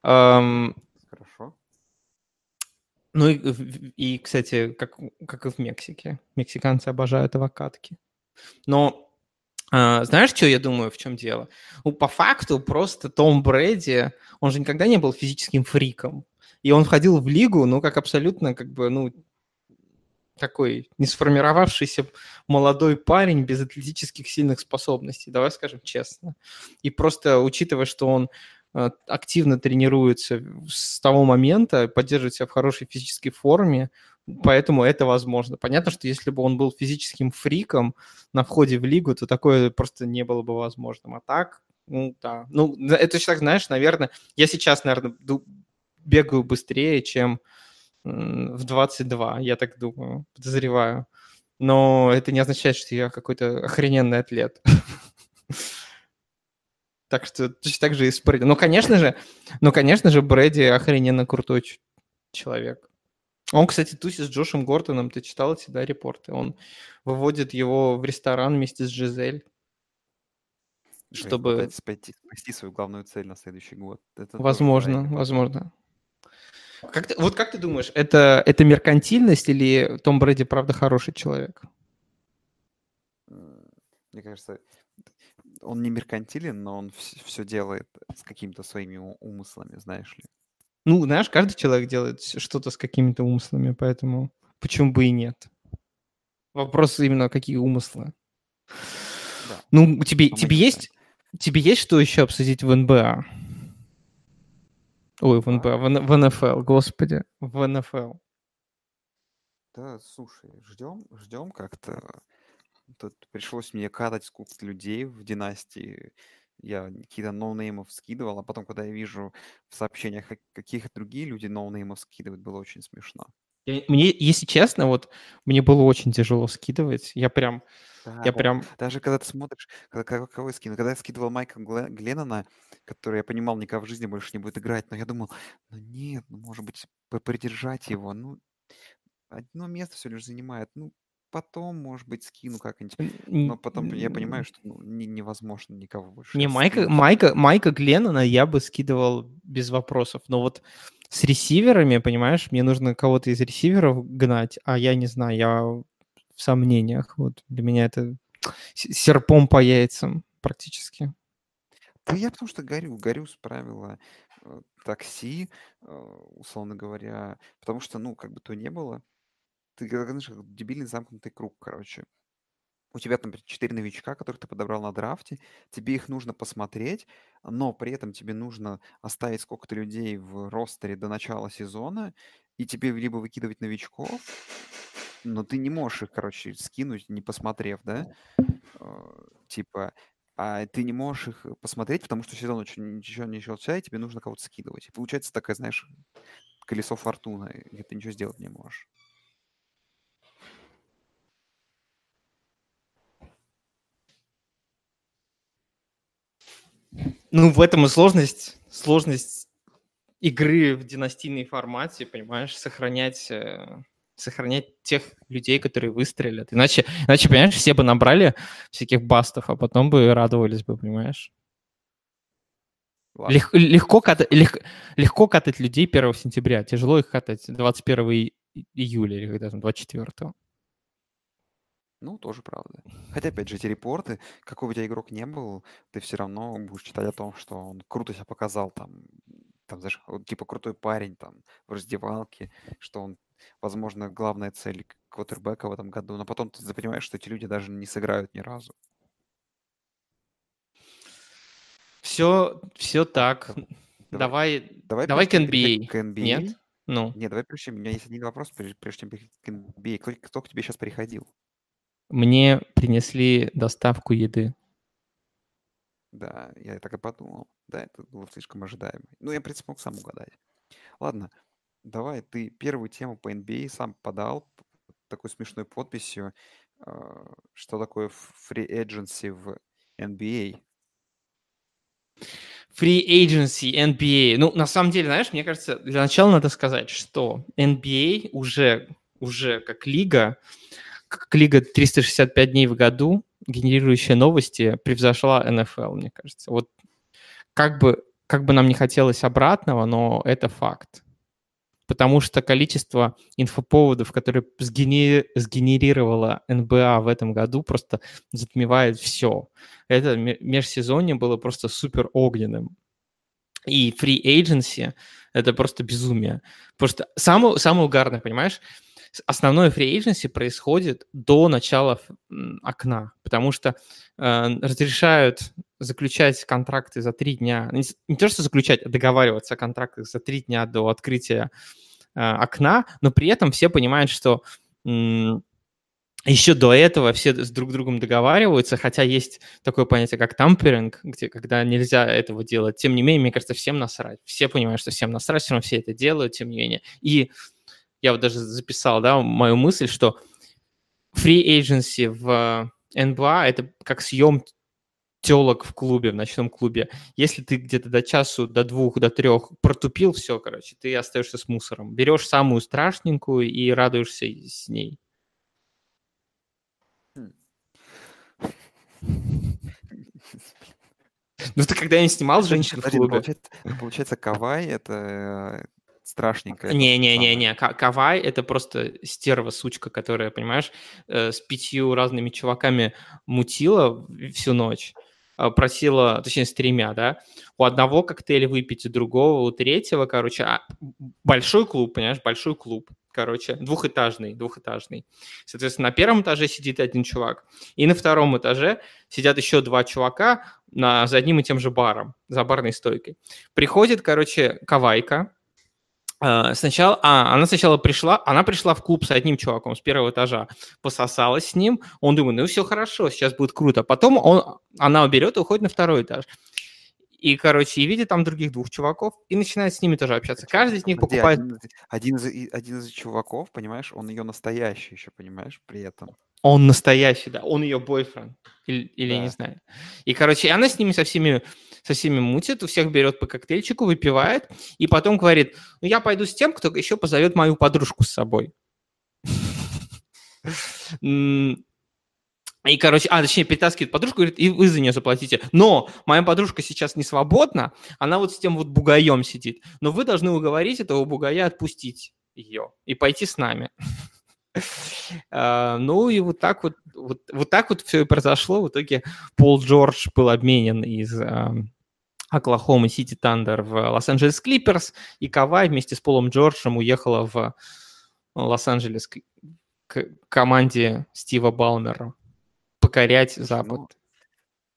Хорошо.
Ну и, и, кстати, как, как и в Мексике. Мексиканцы обожают авокадки. Но знаешь, что я думаю, в чем дело? Ну, по факту просто Том Брэди, он же никогда не был физическим фриком. И он входил в лигу, ну, как абсолютно, как бы, ну, такой не сформировавшийся молодой парень без атлетических сильных способностей, давай скажем честно. И просто учитывая, что он активно тренируется с того момента, поддерживает себя в хорошей физической форме, поэтому это возможно. Понятно, что если бы он был физическим фриком на входе в лигу, то такое просто не было бы возможным. А так, ну да. Ну, это точно так, знаешь, наверное, я сейчас, наверное, бегаю быстрее, чем в 22, я так думаю, подозреваю. Но это не означает, что я какой-то охрененный атлет. Так что точно так же и с Брэди. Ну, конечно же, ну, конечно же, Брэди охрененно крутой человек. Он, кстати, тусит с Джошем Гортоном. Ты читал эти, да, репорты? Он выводит его в ресторан вместе с Жизель. Чтобы...
Пойти, спасти свою главную цель на следующий год.
Это возможно, возможно. Как ты, вот как ты думаешь, это, это меркантильность или Том Брэди правда хороший человек?
Мне кажется, он не меркантилен, но он все, делает с какими-то своими умыслами, знаешь ли.
Ну, знаешь, каждый человек делает что-то с какими-то умыслами, поэтому почему бы и нет? Вопрос именно, какие умыслы. Да. Ну, тебе, тебе есть, тебе есть что еще обсудить в НБА? Ой, в НБА, в, в НФЛ, господи, в НФЛ.
Да, слушай, ждем, ждем как-то. Тут пришлось мне катать сколько-то людей в династии. Я какие-то no name ов скидывал, а потом, когда я вижу в сообщениях, каких другие люди no name ов скидывают, было очень смешно.
Мне, если честно, вот мне было очень тяжело скидывать. Я прям, да, я прям...
Даже когда ты смотришь, когда, кого я скинул, когда я скидывал Майка Гленнона, который я понимал, никогда в жизни больше не будет играть, но я думал, ну нет, ну может быть, придержать его, ну одно место все лишь занимает, ну потом, может быть, скину как-нибудь. Но потом я понимаю, что ну, не, невозможно никого больше.
Не, Майка, Майка, Майка Гленнона я бы скидывал без вопросов. Но вот с ресиверами, понимаешь, мне нужно кого-то из ресиверов гнать, а я не знаю, я в сомнениях. Вот для меня это серпом по яйцам практически.
Да я потому что горю, горю с правила э, такси, э, условно говоря, потому что, ну, как бы то не было, ты, знаешь, как дебильный замкнутый круг, короче. У тебя там 4 новичка, которых ты подобрал на драфте, тебе их нужно посмотреть, но при этом тебе нужно оставить сколько-то людей в ростере до начала сезона, и тебе либо выкидывать новичков, но ты не можешь их, короче, скинуть, не посмотрев, да? Э, типа, а ты не можешь их посмотреть, потому что сезон очень ничего не начался, и тебе нужно кого-то скидывать. И получается такая, знаешь, колесо фортуны, где ты ничего сделать не можешь.
Ну, в этом и сложность, сложность игры в династийной формате, понимаешь, сохранять, э, сохранять тех людей, которые выстрелят. Иначе, иначе, понимаешь, все бы набрали всяких бастов, а потом бы радовались бы, понимаешь? Лег, легко, катать, лег, легко катать людей 1 сентября, тяжело их катать 21 июля или когда там 24.
Ну, тоже правда. Хотя, опять же, эти репорты, какой бы у тебя игрок не был, ты все равно будешь читать о том, что он круто себя показал, там, там, знаешь, вот, типа крутой парень там в раздевалке, что он, возможно, главная цель квотербека в этом году, но потом ты понимаешь, что эти люди даже не сыграют ни разу.
Все, все так. Давай, давай, давай к NBA.
К NBA.
Нет? Ну.
Нет, давай прежде у меня есть один вопрос, прежде, прежде чем к NBA. Кто, кто к тебе сейчас приходил?
Мне принесли доставку еды.
Да, я так и подумал. Да, это было слишком ожидаемо. Ну, я, в принципе, мог сам угадать. Ладно, давай, ты первую тему по NBA сам подал такой смешной подписью, а, что такое free agency в NBA.
Free agency, NBA. Ну, на самом деле, знаешь, мне кажется, для начала надо сказать, что NBA уже, уже как лига как лига 365 дней в году, генерирующая новости, превзошла НФЛ, мне кажется. Вот как бы, как бы нам не хотелось обратного, но это факт. Потому что количество инфоповодов, которые сгенери... сгенерировала НБА в этом году, просто затмевает все. Это межсезонье было просто супер огненным. И free agency — это просто безумие. Просто самое, самое угарное, понимаешь, основное free происходит до начала окна, потому что э, разрешают заключать контракты за три дня, не, не то что заключать, а договариваться о контрактах за три дня до открытия э, окна, но при этом все понимают, что м- еще до этого все с друг другом договариваются, хотя есть такое понятие, как тамперинг, где, когда нельзя этого делать. Тем не менее, мне кажется, всем насрать. Все понимают, что всем насрать, все равно все это делают, тем не менее. И я вот даже записал, да, мою мысль, что free agency в НБА — это как съем телок в клубе, в ночном клубе. Если ты где-то до часу, до двух, до трех протупил, все, короче, ты остаешься с мусором. Берешь самую страшненькую и радуешься с ней. Ну, ты когда-нибудь снимал женщин в клубе?
Получается, получается, Кавай — это э, страшненькая.
Не-не-не-не, Кавай — это просто стерва, сучка, которая, понимаешь, э, с пятью разными чуваками мутила всю ночь, а, просила, точнее, с тремя, да, у одного коктейль выпить, у другого, у третьего, короче, а, большой клуб, понимаешь, большой клуб, короче, двухэтажный, двухэтажный. Соответственно, на первом этаже сидит один чувак, и на втором этаже сидят еще два чувака на, за одним и тем же баром, за барной стойкой. Приходит, короче, Кавайка, сначала, а, она сначала пришла, она пришла в клуб с одним чуваком с первого этажа, пососалась с ним, он думает, ну все хорошо, сейчас будет круто. Потом он, она берет и уходит на второй этаж. И, короче, и видит там других двух чуваков, и начинает с ними тоже общаться. Каждый из них покупает...
один, один, из, один из чуваков, понимаешь, он ее настоящий еще, понимаешь, при этом.
Он настоящий, да, он ее бойфренд, или, или
Да.
не знаю. И, короче, она с ними со всеми, со всеми мутит, у всех берет по коктейльчику, выпивает, и потом говорит, ну я пойду с тем, кто еще позовет мою подружку с собой. И, короче, а, точнее, перетаскивает подружку, говорит, и вы за нее заплатите. Но моя подружка сейчас не свободна, она вот с тем вот бугаем сидит. Но вы должны уговорить этого бугая отпустить ее и пойти с нами. А, Ну и вот так вот, вот, вот так вот все и произошло. В итоге Пол Джордж был обменен из Оклахомы Сити Тандер в Лос-Анджелес Клиперс, и Кавай вместе с Полом Джорджем уехала в Лос-Анджелес к команде Стива Балмера покорять
Слушай,
Запад.
ну,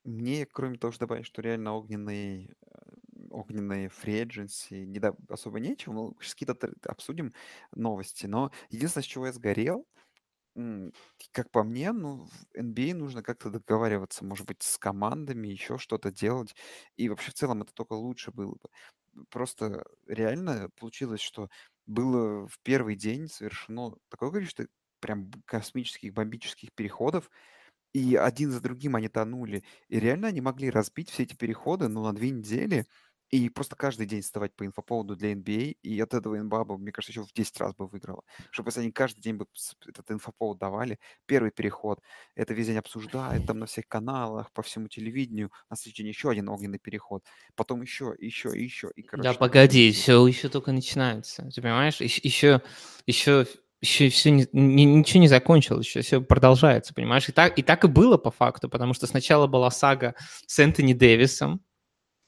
мне, кроме того, что добавить, что реально огненные, э, огненные agency, не да- особо нечего. Ну, какие-то обсудим новости. Но единственное, с чего я сгорел, как по мне, ну, в NBA нужно как-то договариваться, может быть, с командами, еще что-то делать. И вообще в целом это только лучше было бы. Просто реально получилось, что было в первый день совершено такое количество прям космических, бомбических переходов, и один за другим они тонули. И реально они могли разбить все эти переходы, ну, на две недели, и просто каждый день вставать по инфоповоду для NBA, и от этого НБА бы, мне кажется, еще в 10 раз бы выиграла. Чтобы если они каждый день бы этот инфоповод давали, первый переход, это весь день обсуждают там на всех каналах, по всему телевидению, на следующий день еще один огненный переход, потом еще, еще, еще, и,
Да
короче, так
погоди, все еще только начинается. Ты понимаешь? Еще, еще, еще все не, не- ничего не закончилось, еще все продолжается, понимаешь? И так, и так и было по факту, потому что сначала была сага с Энтони Дэвисом,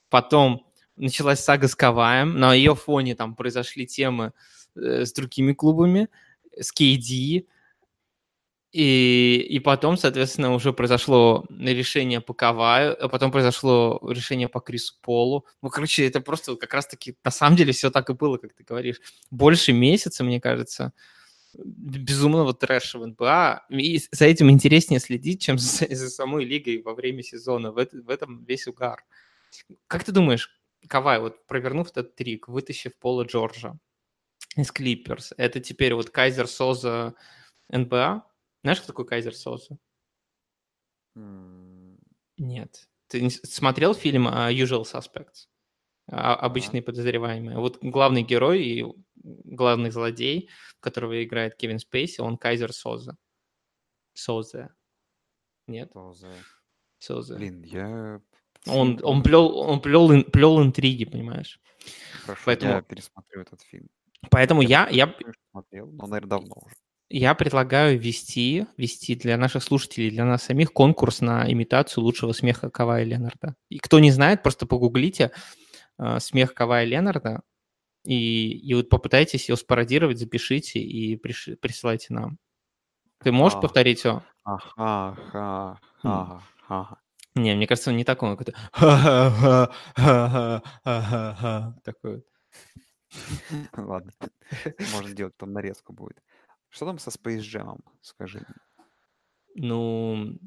потом началась сага с Каваем, на ее фоне там произошли темы э, с другими клубами, с KD, и, и потом, соответственно, уже произошло решение по Каваю, а потом произошло решение по Крису Полу. Ну, короче, это просто как раз-таки, на самом деле, все так и было, как ты говоришь. Больше месяца, мне кажется, безумного трэша в НБА. И за этим интереснее следить, чем за, за самой лигой во время сезона. В, это- в этом весь угар. Как ты думаешь, Кавай, вот провернув этот трик, вытащив Пола Джорджа из Клиперс, это теперь вот Кайзер Соза НБА? Знаешь, кто такой Кайзер Соза?
М,
Нет. Ты смотрел фильм а, Usual Suspects? А. Обычные подозреваемые. Вот главный герой и главный злодей, которого играет Кевин Спейси, он Кайзер Соза. Соза. Нет?
что за-
Соза.
Блин, я...
Он, он, плел, он плел, плел интриги, понимаешь?
Хорошо,
Поэтому,
я пересмотрю этот фильм.
поэтому
Я
я, я,
смотрел, но, наверное, давно уже.
я предлагаю ввести, ввести для наших слушателей, для нас самих конкурс на имитацию лучшего смеха Кавая Ленарда. И кто не знает, просто погуглите э, смех Кавая Ленарда и, и вот попытайтесь его спародировать, запишите и приши- присылайте нам. Ты можешь
А,
повторить его?
Ага, ага, ага, ага.
Не, мне кажется, он не такой, он какой-то. Такой.
Ладно, можно делать, там нарезку будет. Что там со Space Jam, скажи?
Ну,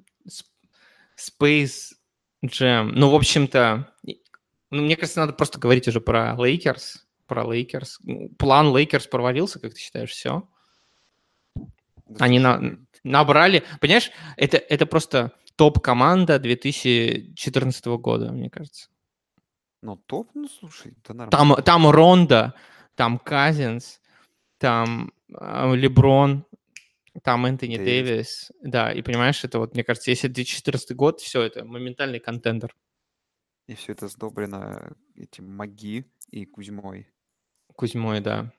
Space Jam. Ну, в общем-то, ну, мне кажется, надо просто говорить уже про Лейкерс. Про Лейкерс. План Лейкерс провалился, как ты считаешь, все? Они на-
слушай,
набрали... Понимаешь, это, это просто топ-команда 2014 года, мне кажется.
ну топ, ну слушай, да нормально.
Там, там Рондо, там Казинс, там э, Леброн, там Энтони
Дэвис.
Дэвис. Да, и понимаешь, это вот, мне кажется, если 2014 год, все, это моментальный contender.
И все это сдобрено этим МакГи и Кузьмой.
Кузьмой, да.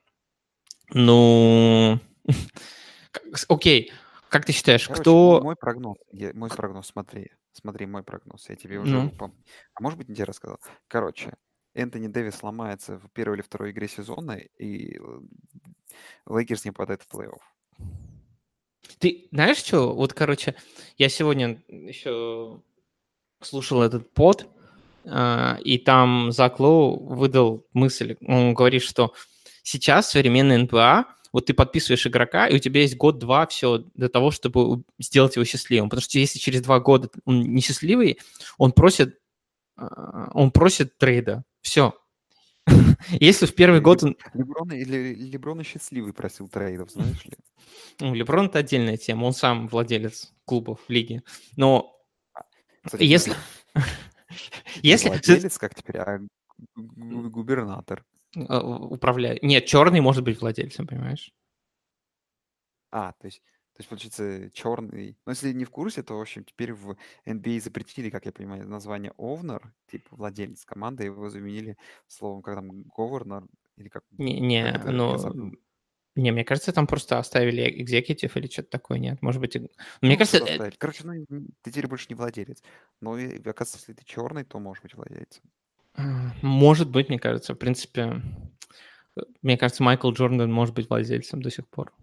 Ну, окей, как ты считаешь,
Короче,
кто...
мой прогноз, я- мой прогноз, смотри, смотри, мой прогноз, я тебе уже,
Ну,
пом- а может быть, не тебе рассказал. Короче, Энтони Дэвис ломается в первой или второй игре сезона, и э, Лейкерс не попадает в плей-офф.
ты знаешь что? Вот, короче, я сегодня еще слушал этот под, а, и там Зак Лоу выдал мысль, он говорит, что сейчас современная НБА, вот ты подписываешь игрока, и у тебя есть год-два все для того, чтобы сделать его счастливым. Потому что если через два года он несчастливый, он просит, а, он просит трейда. Все. Если в первый год он...
Леброн, или Леброн и счастливый просил трейдов, знаешь ли?
Ну, Леброн — это отдельная тема, он сам владелец клубов в лиге. Но
Кстати,
если... Если...
владелец, как теперь, а гу- гу- губернатор.
Э, управляет. Нет, черный может быть владельцем, понимаешь?
А, то есть, то есть, получается, черный. Ну, если не в курсе, то, в общем, теперь в NBA запретили, как я понимаю, название owner, типа владелец команды, его заменили словом, как там, governor, или как,
Не, не,
как
ну, не, мне кажется, там просто оставили экзекутив или что-то такое, нет, может быть, и- мне
Ну,
кажется, э,
оставили. Короче, ну, ты теперь больше не владелец. Но, оказывается, если ты черный, то можешь быть владельцем.
Может быть, мне кажется, в принципе, мне кажется, Майкл Джордан может быть владельцем до сих пор.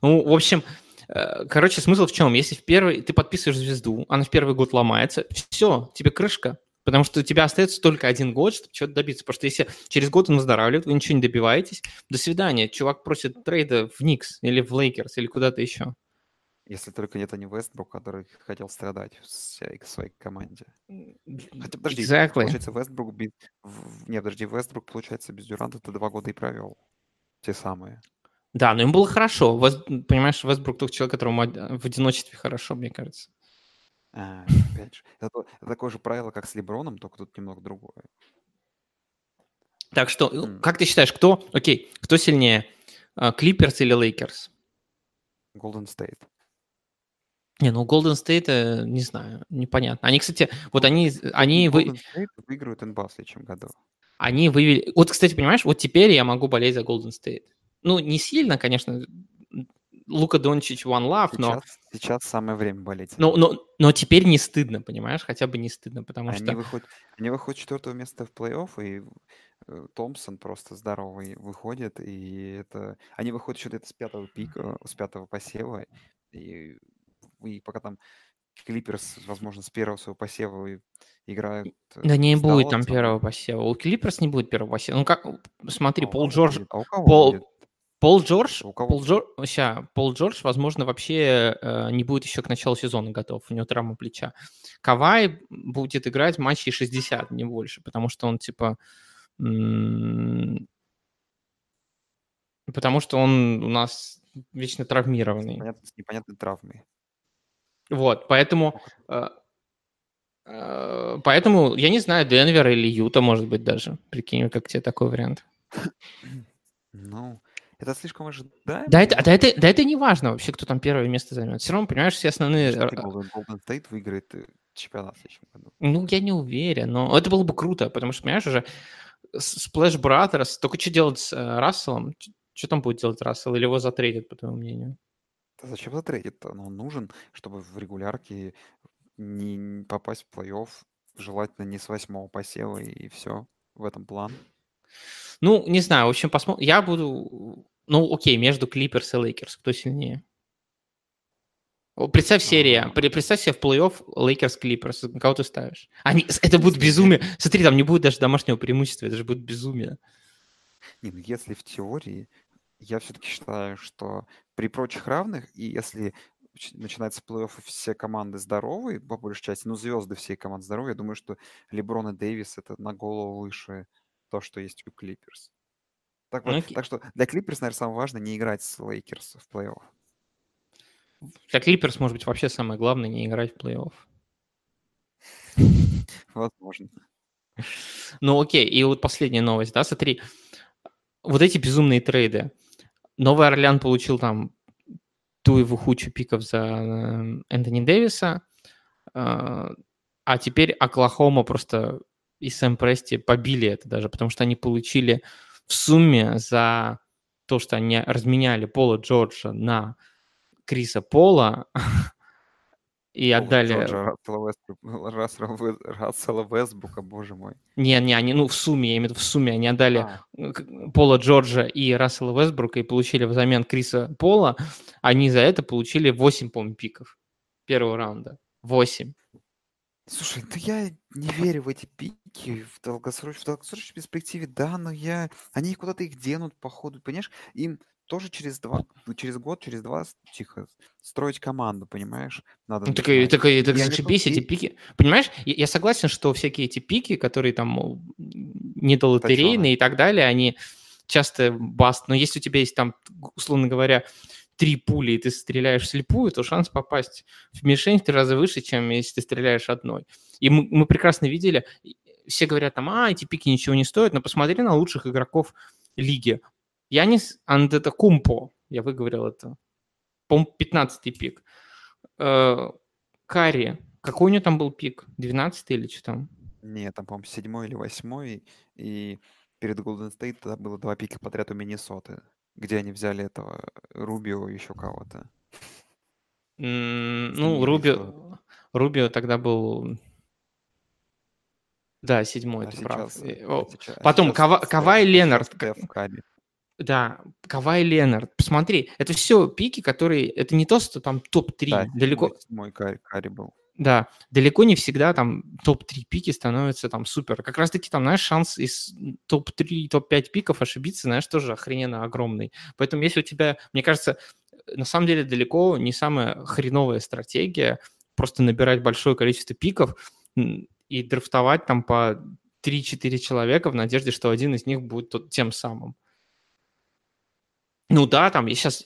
Ну, в общем, э, короче, смысл в чем? Если в первый ты подписываешь звезду, она в первый год ломается, все, тебе крышка. Потому что у тебя остается только один год, чтобы чего-то добиться. Потому что если через год он выздоравливает, вы ничего не добиваетесь, до свидания. Чувак просит трейда в Никс или в Лейкерс или куда-то еще.
Если только нет не Вестбрук, который хотел страдать в своей, команде. Хотя, подожди,
Exactly.
получается, Вестбрук... без- Не, подожди, Вестбрук, получается, без Дюранта ты два года и провел. Те самые.
Да, но им было хорошо. Вест- понимаешь, Вестбрук тот человек, которому в одиночестве хорошо, мне кажется.
А, опять же. Это, то- это такое же правило, как с Леброном, только тут немного другое.
Так что, э,
М.
как ты считаешь, кто, окей, кто сильнее, Клиперс или Лейкерс?
Golden State.
Не, ну Golden State, э, не знаю, непонятно. Они, кстати, вот они, они, вы,
Golden State выиграют НБА в следующем году.
они вывели... Вот, кстати, понимаешь, вот теперь я могу болеть за Golden State. Ну, не сильно, конечно, Лука Дончич one love, но,
Сейчас, сейчас самое время болеть.
но, но, но теперь не стыдно, понимаешь? Хотя бы не стыдно, потому
Они
что...
выходят, они выходят четвертого места в плей-офф, и э, Томпсон просто здоровый выходит, и это... Они выходят где-то с пятого пика, с пятого посева, и, и пока там Клиперс, возможно, с первого своего посева играют э,
Да не
с
будет там
Далласом.
первого посева. У Клиперс не будет первого посева. Ну как, смотри,
А
Пол Джордж,
будет? А у кого
Пол,
будет?
Пол Джордж,
У кого
Пол? Джордж, ща, Пол Джордж, возможно, вообще э, не будет еще к началу сезона готов, у него травма плеча. Кавай будет играть матчей 60, не больше, потому что он типа... м, Потому что он у нас вечно
С
травмированный.
непонятной, с непонятной травмой.
Вот, поэтому... э, э, Поэтому, я не знаю, Денвер или Юта, может быть, даже. Прикинь, как тебе такой вариант.
Ну, это слишком ожидаемо.
Да это, да, это, да это не важно вообще, кто там первое место займет. Все равно, понимаешь, все основные...
Golden, State выиграет э, чемпионат в следующем году.
Ну, я не уверен, но это было бы круто, потому что, понимаешь, уже Splash Brothers, только что делать с Расселом? Что там будет делать Рассел? Или его затрейдят, по твоему мнению?
Да зачем затрейдит-то? Ну, он нужен, чтобы в регулярке не не попасть в плей-офф, желательно не с восьмого посева, и все. В этом план.
Ну, не знаю, в общем, посмотрим. Я буду... Ну, окей, между Клиперс и Лейкерс, кто сильнее? Представь серия, представь себе в плей-офф Лейкерс Клиперс, кого ты ставишь? Они, это будет безумие. Смотри, там не будет даже домашнего преимущества, это же будет безумие.
Не, ну если в теории, я все-таки считаю, что при прочих равных, и если начинается плей-офф, все команды здоровые, по большей части, ну, звезды всей команды здоровые, я думаю, что Леброн и Дэвис это на голову выше то, что есть у Клиперс. Так, вот, okay. так что для Клиперс, наверное, самое важное не играть с Лейкерс в плей-офф.
Для Клиперс, может быть, вообще самое главное не играть в плей-офф.
Возможно.
Ну окей, и вот последняя новость, да, смотри. Вот эти безумные трейды. Новый Орлеан получил там ту его хучу пиков за э, Энтони Дэвиса, а, а теперь Оклахома просто и Сэм Прести побили это даже, потому что они получили в сумме за то, что они разменяли Пола Джорджа на Криса Пола и отдали...
Рассела Вестбука, боже мой.
Не, не, они, ну, в сумме, я имею в виду в сумме, они отдали а. Пола Джорджа и Рассела Вестбрука и получили взамен Криса Пола, они за это получили 8, по-моему, пиков первого раунда. 8.
Слушай, ну я не верю в эти пики в долгосрочной, в долгосрочной перспективе, да, но я... Они куда-то их денут, походу, понимаешь? Им тоже через два, ну, через год, через два, тихо, строить команду, понимаешь?
Надо ну, так, так, и, так зашибись, эти пики. Понимаешь, я, я согласен, что всякие эти пики, которые там недолотерейные и так далее, они часто баст, но если у тебя есть там, условно говоря, три пули, и ты стреляешь слепую, то шанс попасть в мишень в три раза выше, чем если ты стреляешь одной. И мы, мы прекрасно видели, все говорят там, а, эти пики ничего не стоят, но посмотри на лучших игроков лиги. Янис Андетакумпо, я выговорил это, по-моему, 15-й пик. Э, Карри, какой у него там был пик? 12 или что там?
Нет, там, по-моему, 7 или 8 и перед Golden State тогда было два пика подряд у Миннесоты, где они взяли этого Рубио и еще кого-то.
ну, Рубио, Рубио тогда был... Да, седьмой, а ты сейчас, прав. А сейчас, Потом сейчас Кава, Кавай Ленард. Да, Кавай Ленард. Посмотри, это все пики, которые... Это не то, что там топ-3. Да, далеко...
Мой Карри, Карри был.
Да, далеко не всегда там топ-3 пики становятся там супер. Как раз-таки там, знаешь, шанс из топ-3, топ-5 пиков ошибиться, знаешь, тоже охрененно огромный. Поэтому если у тебя, мне кажется, на самом деле далеко не самая хреновая стратегия просто набирать большое количество пиков и драфтовать там по 3-4 человека в надежде, что один из них будет тот, тем самым. Ну да, там я сейчас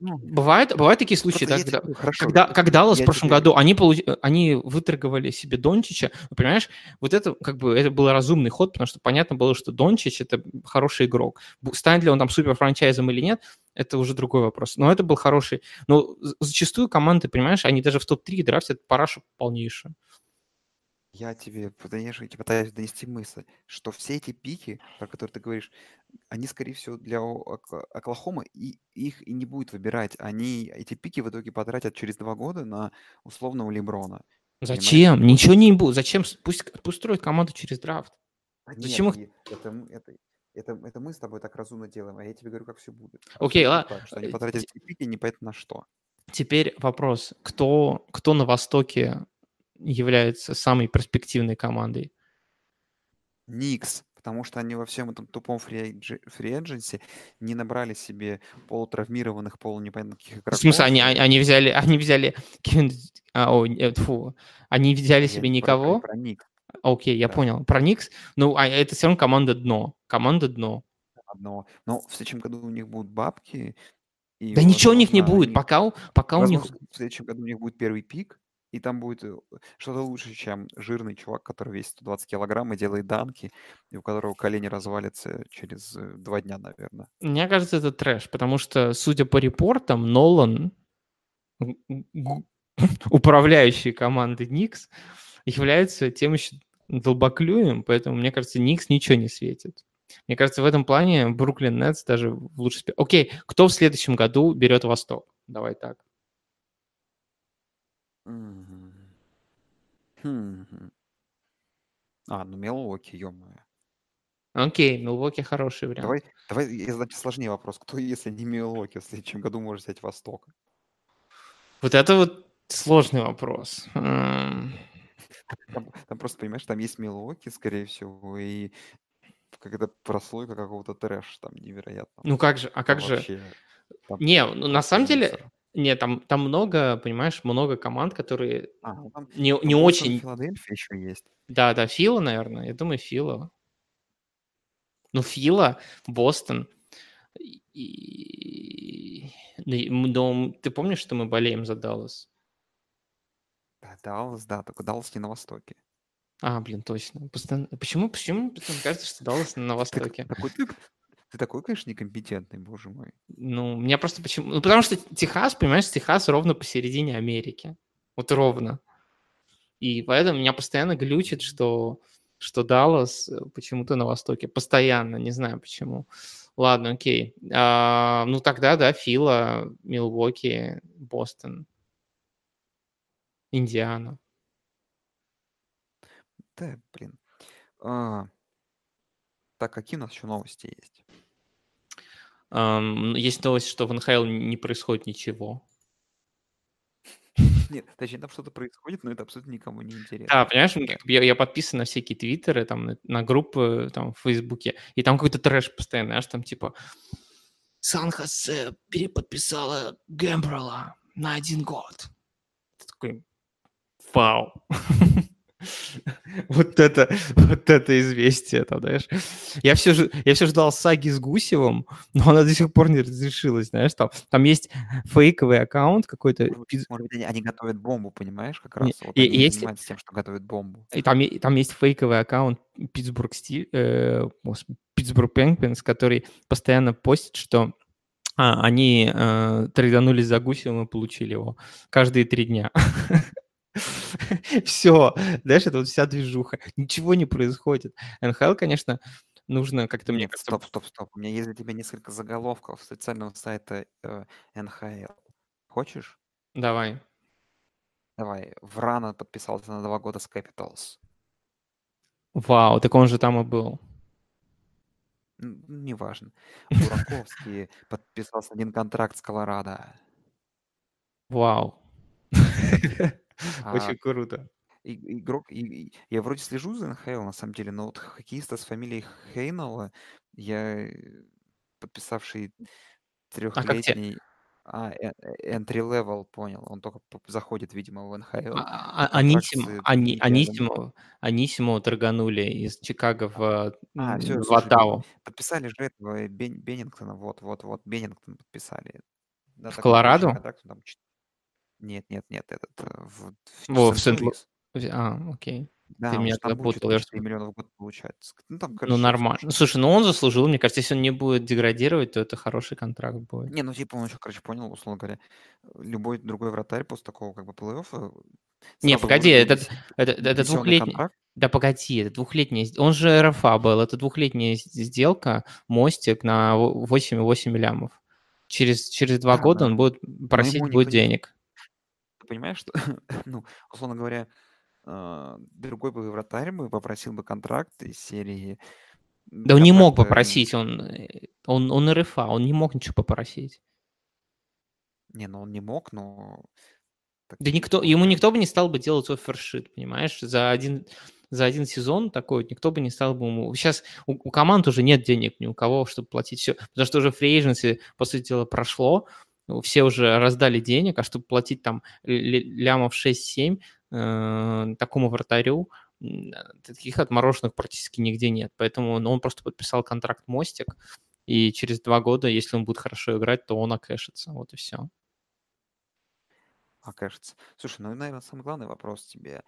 ну, бывают бывают такие случаи, да, когда, хорошо, когда, как Даллас в прошлом тебе... году они получ... они выторговали себе Дончича, понимаешь, вот это как бы это был разумный ход, потому что понятно было, что Дончич это хороший игрок, станет ли он там супер франчайзом или нет, это уже другой вопрос. Но это был хороший. Но зачастую команды, понимаешь, они даже в топ-3 драфтят парашу полнейшую.
Я тебе пытаюсь, донести мысль, что все эти пики, про которые ты говоришь, они, скорее всего, для Оклахомы, и их и не будет выбирать. Они эти пики в итоге потратят через два года на условного Леброна.
Зачем? Ничего не будет. Зачем? Пусть, пусть строят команду через драфт.
А Зачем нет, их... это, это, это, это мы с тобой так разумно делаем, а я тебе говорю, как все будет.
Окей, okay, ладно.
Что они потратят эти пики, непонятно на что.
Теперь вопрос. Кто, кто на Востоке является самой перспективной командой?
Никс, потому что они во всем этом тупом фри-эдженсе не набрали себе полутравмированных, полунепонятных игроков.
В смысле, они, они взяли, они взяли а, о, фу, они взяли я себе никого? Про, про Никс. Окей, я да. понял. Про Никс, ну, а это все равно команда дно. Команда дно.
Одно. Но в следующем году у них будут бабки.
И, да возможно, ничего у них не будет, пока, пока возможно, у них...
В следующем году у них будет первый пик, и там будет э, что-то лучше, чем жирный чувак, который весит 120 килограмм и делает данки, и у которого колени развалятся через э, два дня, наверное.
Мне кажется, это трэш, потому что, судя по репортам, Нолан, управляющий командой Никс, является тем еще долбоклюем, поэтому, мне кажется, Никс ничего не светит. Мне кажется, в этом плане Бруклин Нетс даже в лучшей... Окей, кто в следующем году берет Восток? Давай так.
Мгм. Хм. А, ну Милуоки, ё-моё.
Окей, Милуоки хороший вариант.
Давай, давай я задам сложнее вопрос. Кто, если не Милуоки, в следующем году может взять Восток?
Вот это вот сложный вопрос.
Там, там просто, понимаешь, там есть Милуоки, скорее всего, и когда прослойка какого-то трэша там невероятно.
Ну как же, а
Там
как же?
вообще там
Не, ну на самом деле. Не, там, там много, понимаешь, много команд, которые
А, ну там
не,
ну,
не очень...
Филадельфия еще есть.
Да, да, Фила, наверное. Я думаю, Фила. Ну, Фила, Бостон. И... ну, Но ты помнишь, что мы болеем за Даллас?
Да, Даллас, да, только Даллас не на востоке.
А, блин, точно. Постоянно- Почему, почему мне кажется, что Даллас на востоке?
такой, ты такой, конечно, некомпетентный, боже мой.
Ну, у меня просто почему... Ну, потому что Техас, понимаешь, Техас ровно посередине Америки. Вот ровно. И поэтому меня постоянно глючит, что, что Даллас э, почему-то на востоке. Постоянно, не знаю почему. Ладно, окей. А, ну, тогда, да, Фила, Милуоки, Бостон, Индиана.
Да, блин. А, так, какие у нас еще новости есть?
Ам, есть новость, что в НХЛ не происходит ничего.
Нет, точнее, там что-то происходит, но это абсолютно никому не
Да,
интересно.
понимаешь,
Да.
бы я, я подписан на всякие твиттеры, там, на, на группы, там, в Фейсбуке, и там какой-то трэш постоянно, знаешь, там, типа, Сан-Хосе переподписала Гэмбрелла на один год. Ты такой, вау. Вот это, вот это известие, там, знаешь. Я все, я все ждал саги с Гусевым, но она до сих пор не разрешилась, знаешь, там, там есть фейковый аккаунт какой-то,
Может быть,
пиз-
может быть, они, готовят бомбу, понимаешь, как раз. Вот
и-
они
и если-
занимаются тем, что готовят бомбу.
И там, е- там есть фейковый аккаунт Питтсбург, Сти, э, Питтсбург Пенквинс, который постоянно постит, что а, они э, трейданулись за Гусевым и получили его каждые три дня. Все, знаешь, это вот вся движуха. Ничего не происходит. НХЛ, конечно, нужно как-то, мне
стоп, стоп, стоп. У меня есть для тебя несколько заголовков с официального сайта э, НХЛ. Хочешь?
Давай.
Давай. Врана подписался на два года с Capitals.
Вау, так он же там и был.
Неважно. Бураковский подписался один контракт с Колорадо.
Вау.
А,
Очень круто.
и- игрок, и- и- я вроде слежу за НХЛ, на самом деле, но вот хоккеиста с фамилией Хейнелла, я э, подписавший
А как
трехлетний а, э- э, entry level, понял. Он только п- заходит, видимо, в НХЛ.
А- а-
контракт
Анисим-
с
Ани-
Олимпиадом.
Анисимова, Анисимова торганули из Чикаго в,
А,
м,
все,
в
слушай,
Оттаву.
подписали же этого э, Бен- Беннингтона, вот, вот, вот, Беннингтон подписали. Да,
В
такой
Колорадо?
там чет- Нет, нет, нет, этот, э, в, в
Во, в
Сент-Луис.
А, окей.
Да,
Ты меня
там
тогда
будет
путал.
что-то
Я
4 миллиона в год получается. Ну, там,
Ну,
короче,
нормально.
слушай.
Ну он заслужил, мне кажется, если он не будет деградировать, то это хороший контракт будет.
Не, ну типа он еще, короче, понял, условно говоря, любой другой вратарь после такого как бы плей-оффа
Не,
сразу
погоди, этот, это, это
дивизионный
двухлетний...
контракт.
Да погоди, это двухлетняя... Он же РФА был, это двухлетняя сделка, мостик на во- 8,8 лямов. Через, через два
Да,
года
да.
он будет просить будет
никто не-
денег.
Понимаешь, что, ну, условно говоря, э, другой бы вратарь бы попросил бы контракт из серии
Да он не мог
контракта,
попросить, он, э, он, он РФА, он не мог ничего попросить.
Не, ну он не мог, но... так
Да никто, ему никто бы не стал бы делать оффершит, понимаешь? За один, за один сезон такой вот никто бы не стал бы ему... Сейчас у, у команд уже нет денег ни у кого, чтобы платить все. Потому что уже фри agency, по сути дела, прошло, все уже раздали денег, а чтобы платить там лямов 6-7 э, такому вратарю, м, таких отмороженных практически нигде нет. Поэтому он, он просто подписал контракт Мостик, и через два года, если он будет хорошо играть, то он окэшится. Вот и все.
окажется. Слушай, ну, наверное, самый главный вопрос тебе.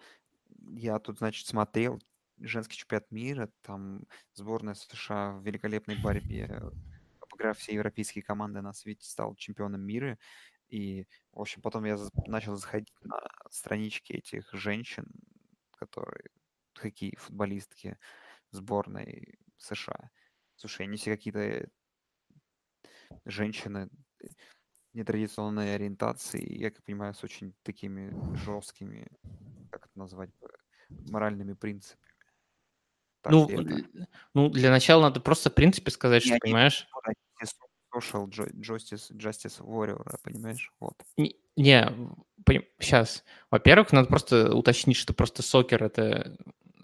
Я тут, значит, смотрел женский чемпионат мира, там сборная США в великолепной борьбе, обыграв все европейские команды на свете, стал чемпионом мира. И, в общем, потом я начал заходить на странички этих женщин, которые хоккей, футболистки сборной США. Слушай, они все какие-то женщины э, нетрадиционной ориентации, я как понимаю, с очень такими жесткими, как это назвать, моральными принципами. Так
Ну,
это?
л- ну, для начала надо просто в принципе сказать, что,
они,
понимаешь,
все со- social ju- justice, justice warrior, понимаешь? Вот.
Не, не сейчас. Во-первых, надо просто уточнить, что просто сокер — это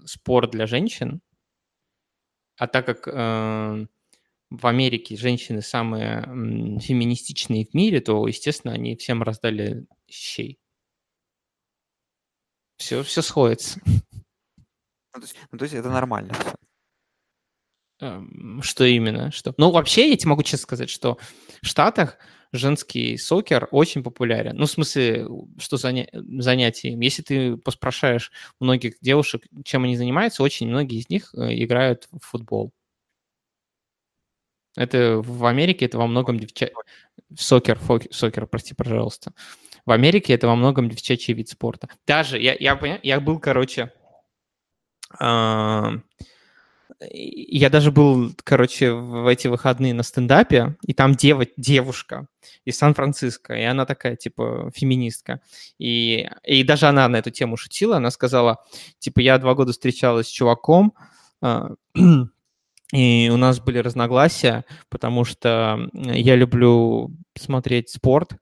спорт для женщин, а так как э, в Америке женщины самые феминистичные в мире, то, естественно, они всем раздали щей. Все, все сходится.
Ну, то есть, ну, то есть это нормально всё.
Эм, Что именно? Что? Ну, вообще, я тебе могу честно сказать, что в Штатах женский сокер очень популярен. Ну, в смысле, что заня... занятие им. Если ты поспрашаешь многих девушек, чем они занимаются, очень многие из них э, играют в футбол. Это в Америке это во многом девча... Сокер, фок- сокер, прости, пожалуйста. В Америке это во многом девчачий вид спорта. Даже, я, я, я был, короче, и- я даже был, короче, в эти выходные на стендапе, и там дева, девушка из Сан-Франциско, и она такая, типа, феминистка. И, и даже она на эту тему шутила, она сказала, типа, я два года встречалась с чуваком, а, и у нас были разногласия, потому что я люблю смотреть спорт,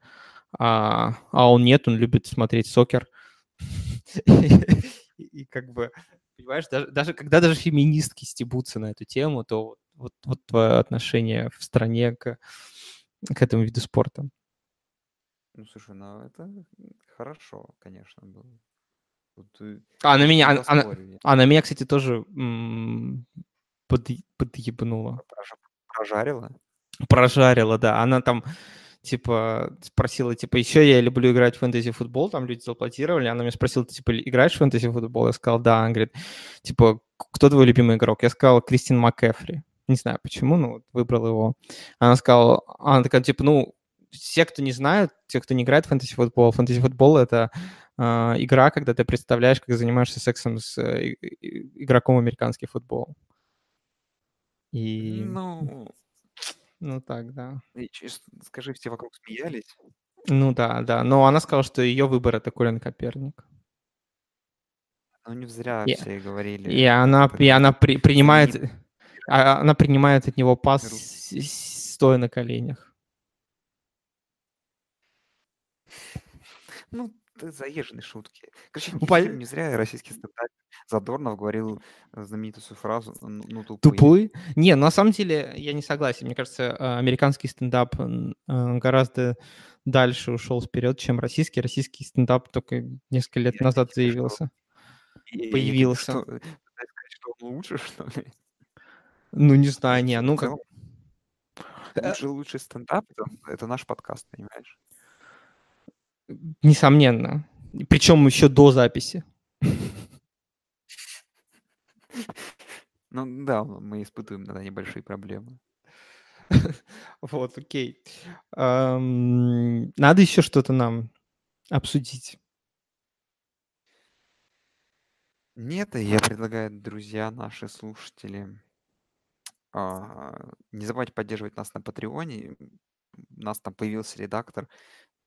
а, а он нет, он любит смотреть сокер. И, и как бы, понимаешь, даже, даже когда даже феминистки стебутся на эту тему, то вот, вот, вот твое отношение в стране к, к этому виду спорта.
Ну, слушай, ну это хорошо, конечно, было. Э,
А на меня, она-
поспоришь.
а на меня, кстати, тоже м, под- подъебнуло.
Прожа- Прожарила?
Прожарила, да. Она там, типа, спросила, типа, еще я люблю играть в фэнтези-футбол, там люди заплатировали, она меня спросила, типа, играешь в фэнтези-футбол? Я сказал, да. Она говорит, типа, «К- кто твой любимый игрок? Я сказал, Кристин МакКэфри. Не знаю почему, но выбрал его. Она сказала, она такая, типа, ну, все, кто не знают, те, кто не играет в фэнтези-футбол, фэнтези-футбол — это а, игра, когда ты представляешь, как занимаешься сексом с э, игроком американский футбол. И,
Ну,
ну так, да.
и скажи, все вокруг смеялись?
Ну да, да. Но она сказала, что ее выбор это Колин Коперник.
Ну, не зря
И-
все говорили.
И она, и она при- принимает,
знаменит-
а- она принимает от него пас, стоя на коленях.
Ну, это заезженные шутки. Короче,
Ну,
не, зря, не зря российский стендап Задорнов говорил э, знаменитую фразу «ну, ну, тупые».
Тупой? Не, на самом деле я не согласен. Мне кажется, э, американский стендап э, гораздо дальше ушел вперед, чем российский. Российский стендап только несколько лет
Я
назад
что?
заявился.
Тебе
Появился.
Что, э, пытаюсь сказать, что он лучше, что ли?
Ну, не знаю, не, ну как...
целом, Лучший, лучший стендап это, это наш подкаст, понимаешь?
Несомненно. Причем еще до записи.
Ну да, мы испытываем иногда небольшие проблемы.
Вот, окей. Надо еще что-то нам обсудить.
Нет, и я предлагаю, друзья, наши слушатели, а, не забывайте поддерживать нас на Патреоне. У нас там появился редактор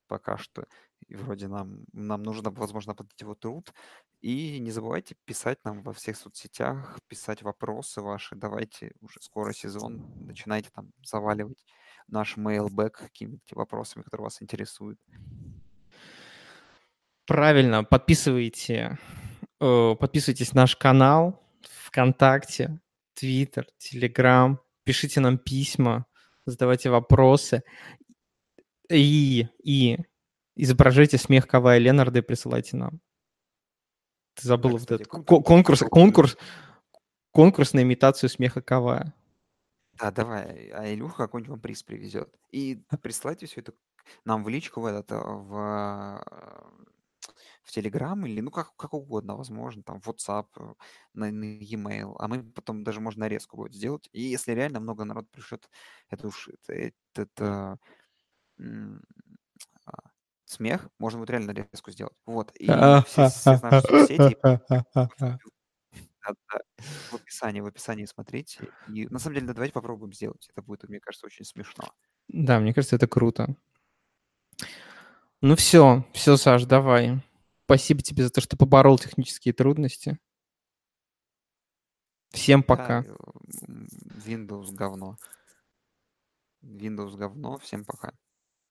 пока что. И вроде нам, нам нужно, возможно, оплатить его труд. И не забывайте писать нам во всех соцсетях, писать вопросы ваши. Давайте, уже скоро сезон, начинайте там заваливать наш mailback какими-то вопросами, которые вас интересуют.
Правильно, подписывайте, э, подписывайтесь на наш канал ВКонтакте, Твиттер, Телеграм, пишите нам письма, задавайте вопросы и, и изображайте смех Кавая Ленарда и присылайте нам. Ты забыл вот
кстати,
этот конкурс,
Круто.
конкурс, конкурс на имитацию смеха Кавая.
Да, давай, а Илюха какой-нибудь вам приз привезет. И присылайте все это нам в личку в этот, а, в, в Телеграм или, ну, как, как угодно, возможно, там, в WhatsApp, э, на, на e-mail, а мы потом даже можно нарезку будет сделать. И если реально много народ пришлет, это уж, это, это, а, смех, можно будет реально нарезку сделать. Вот, и все, все наши соцсети. В описании, в описании смотрите. И на самом деле, да, давайте попробуем сделать. Это будет, мне кажется, очень смешно.
Да, мне кажется, это круто. Ну все, все, Саш, давай. Спасибо тебе за то, что поборол технические трудности. Всем пока.
Windows говно. Windows говно. Всем пока.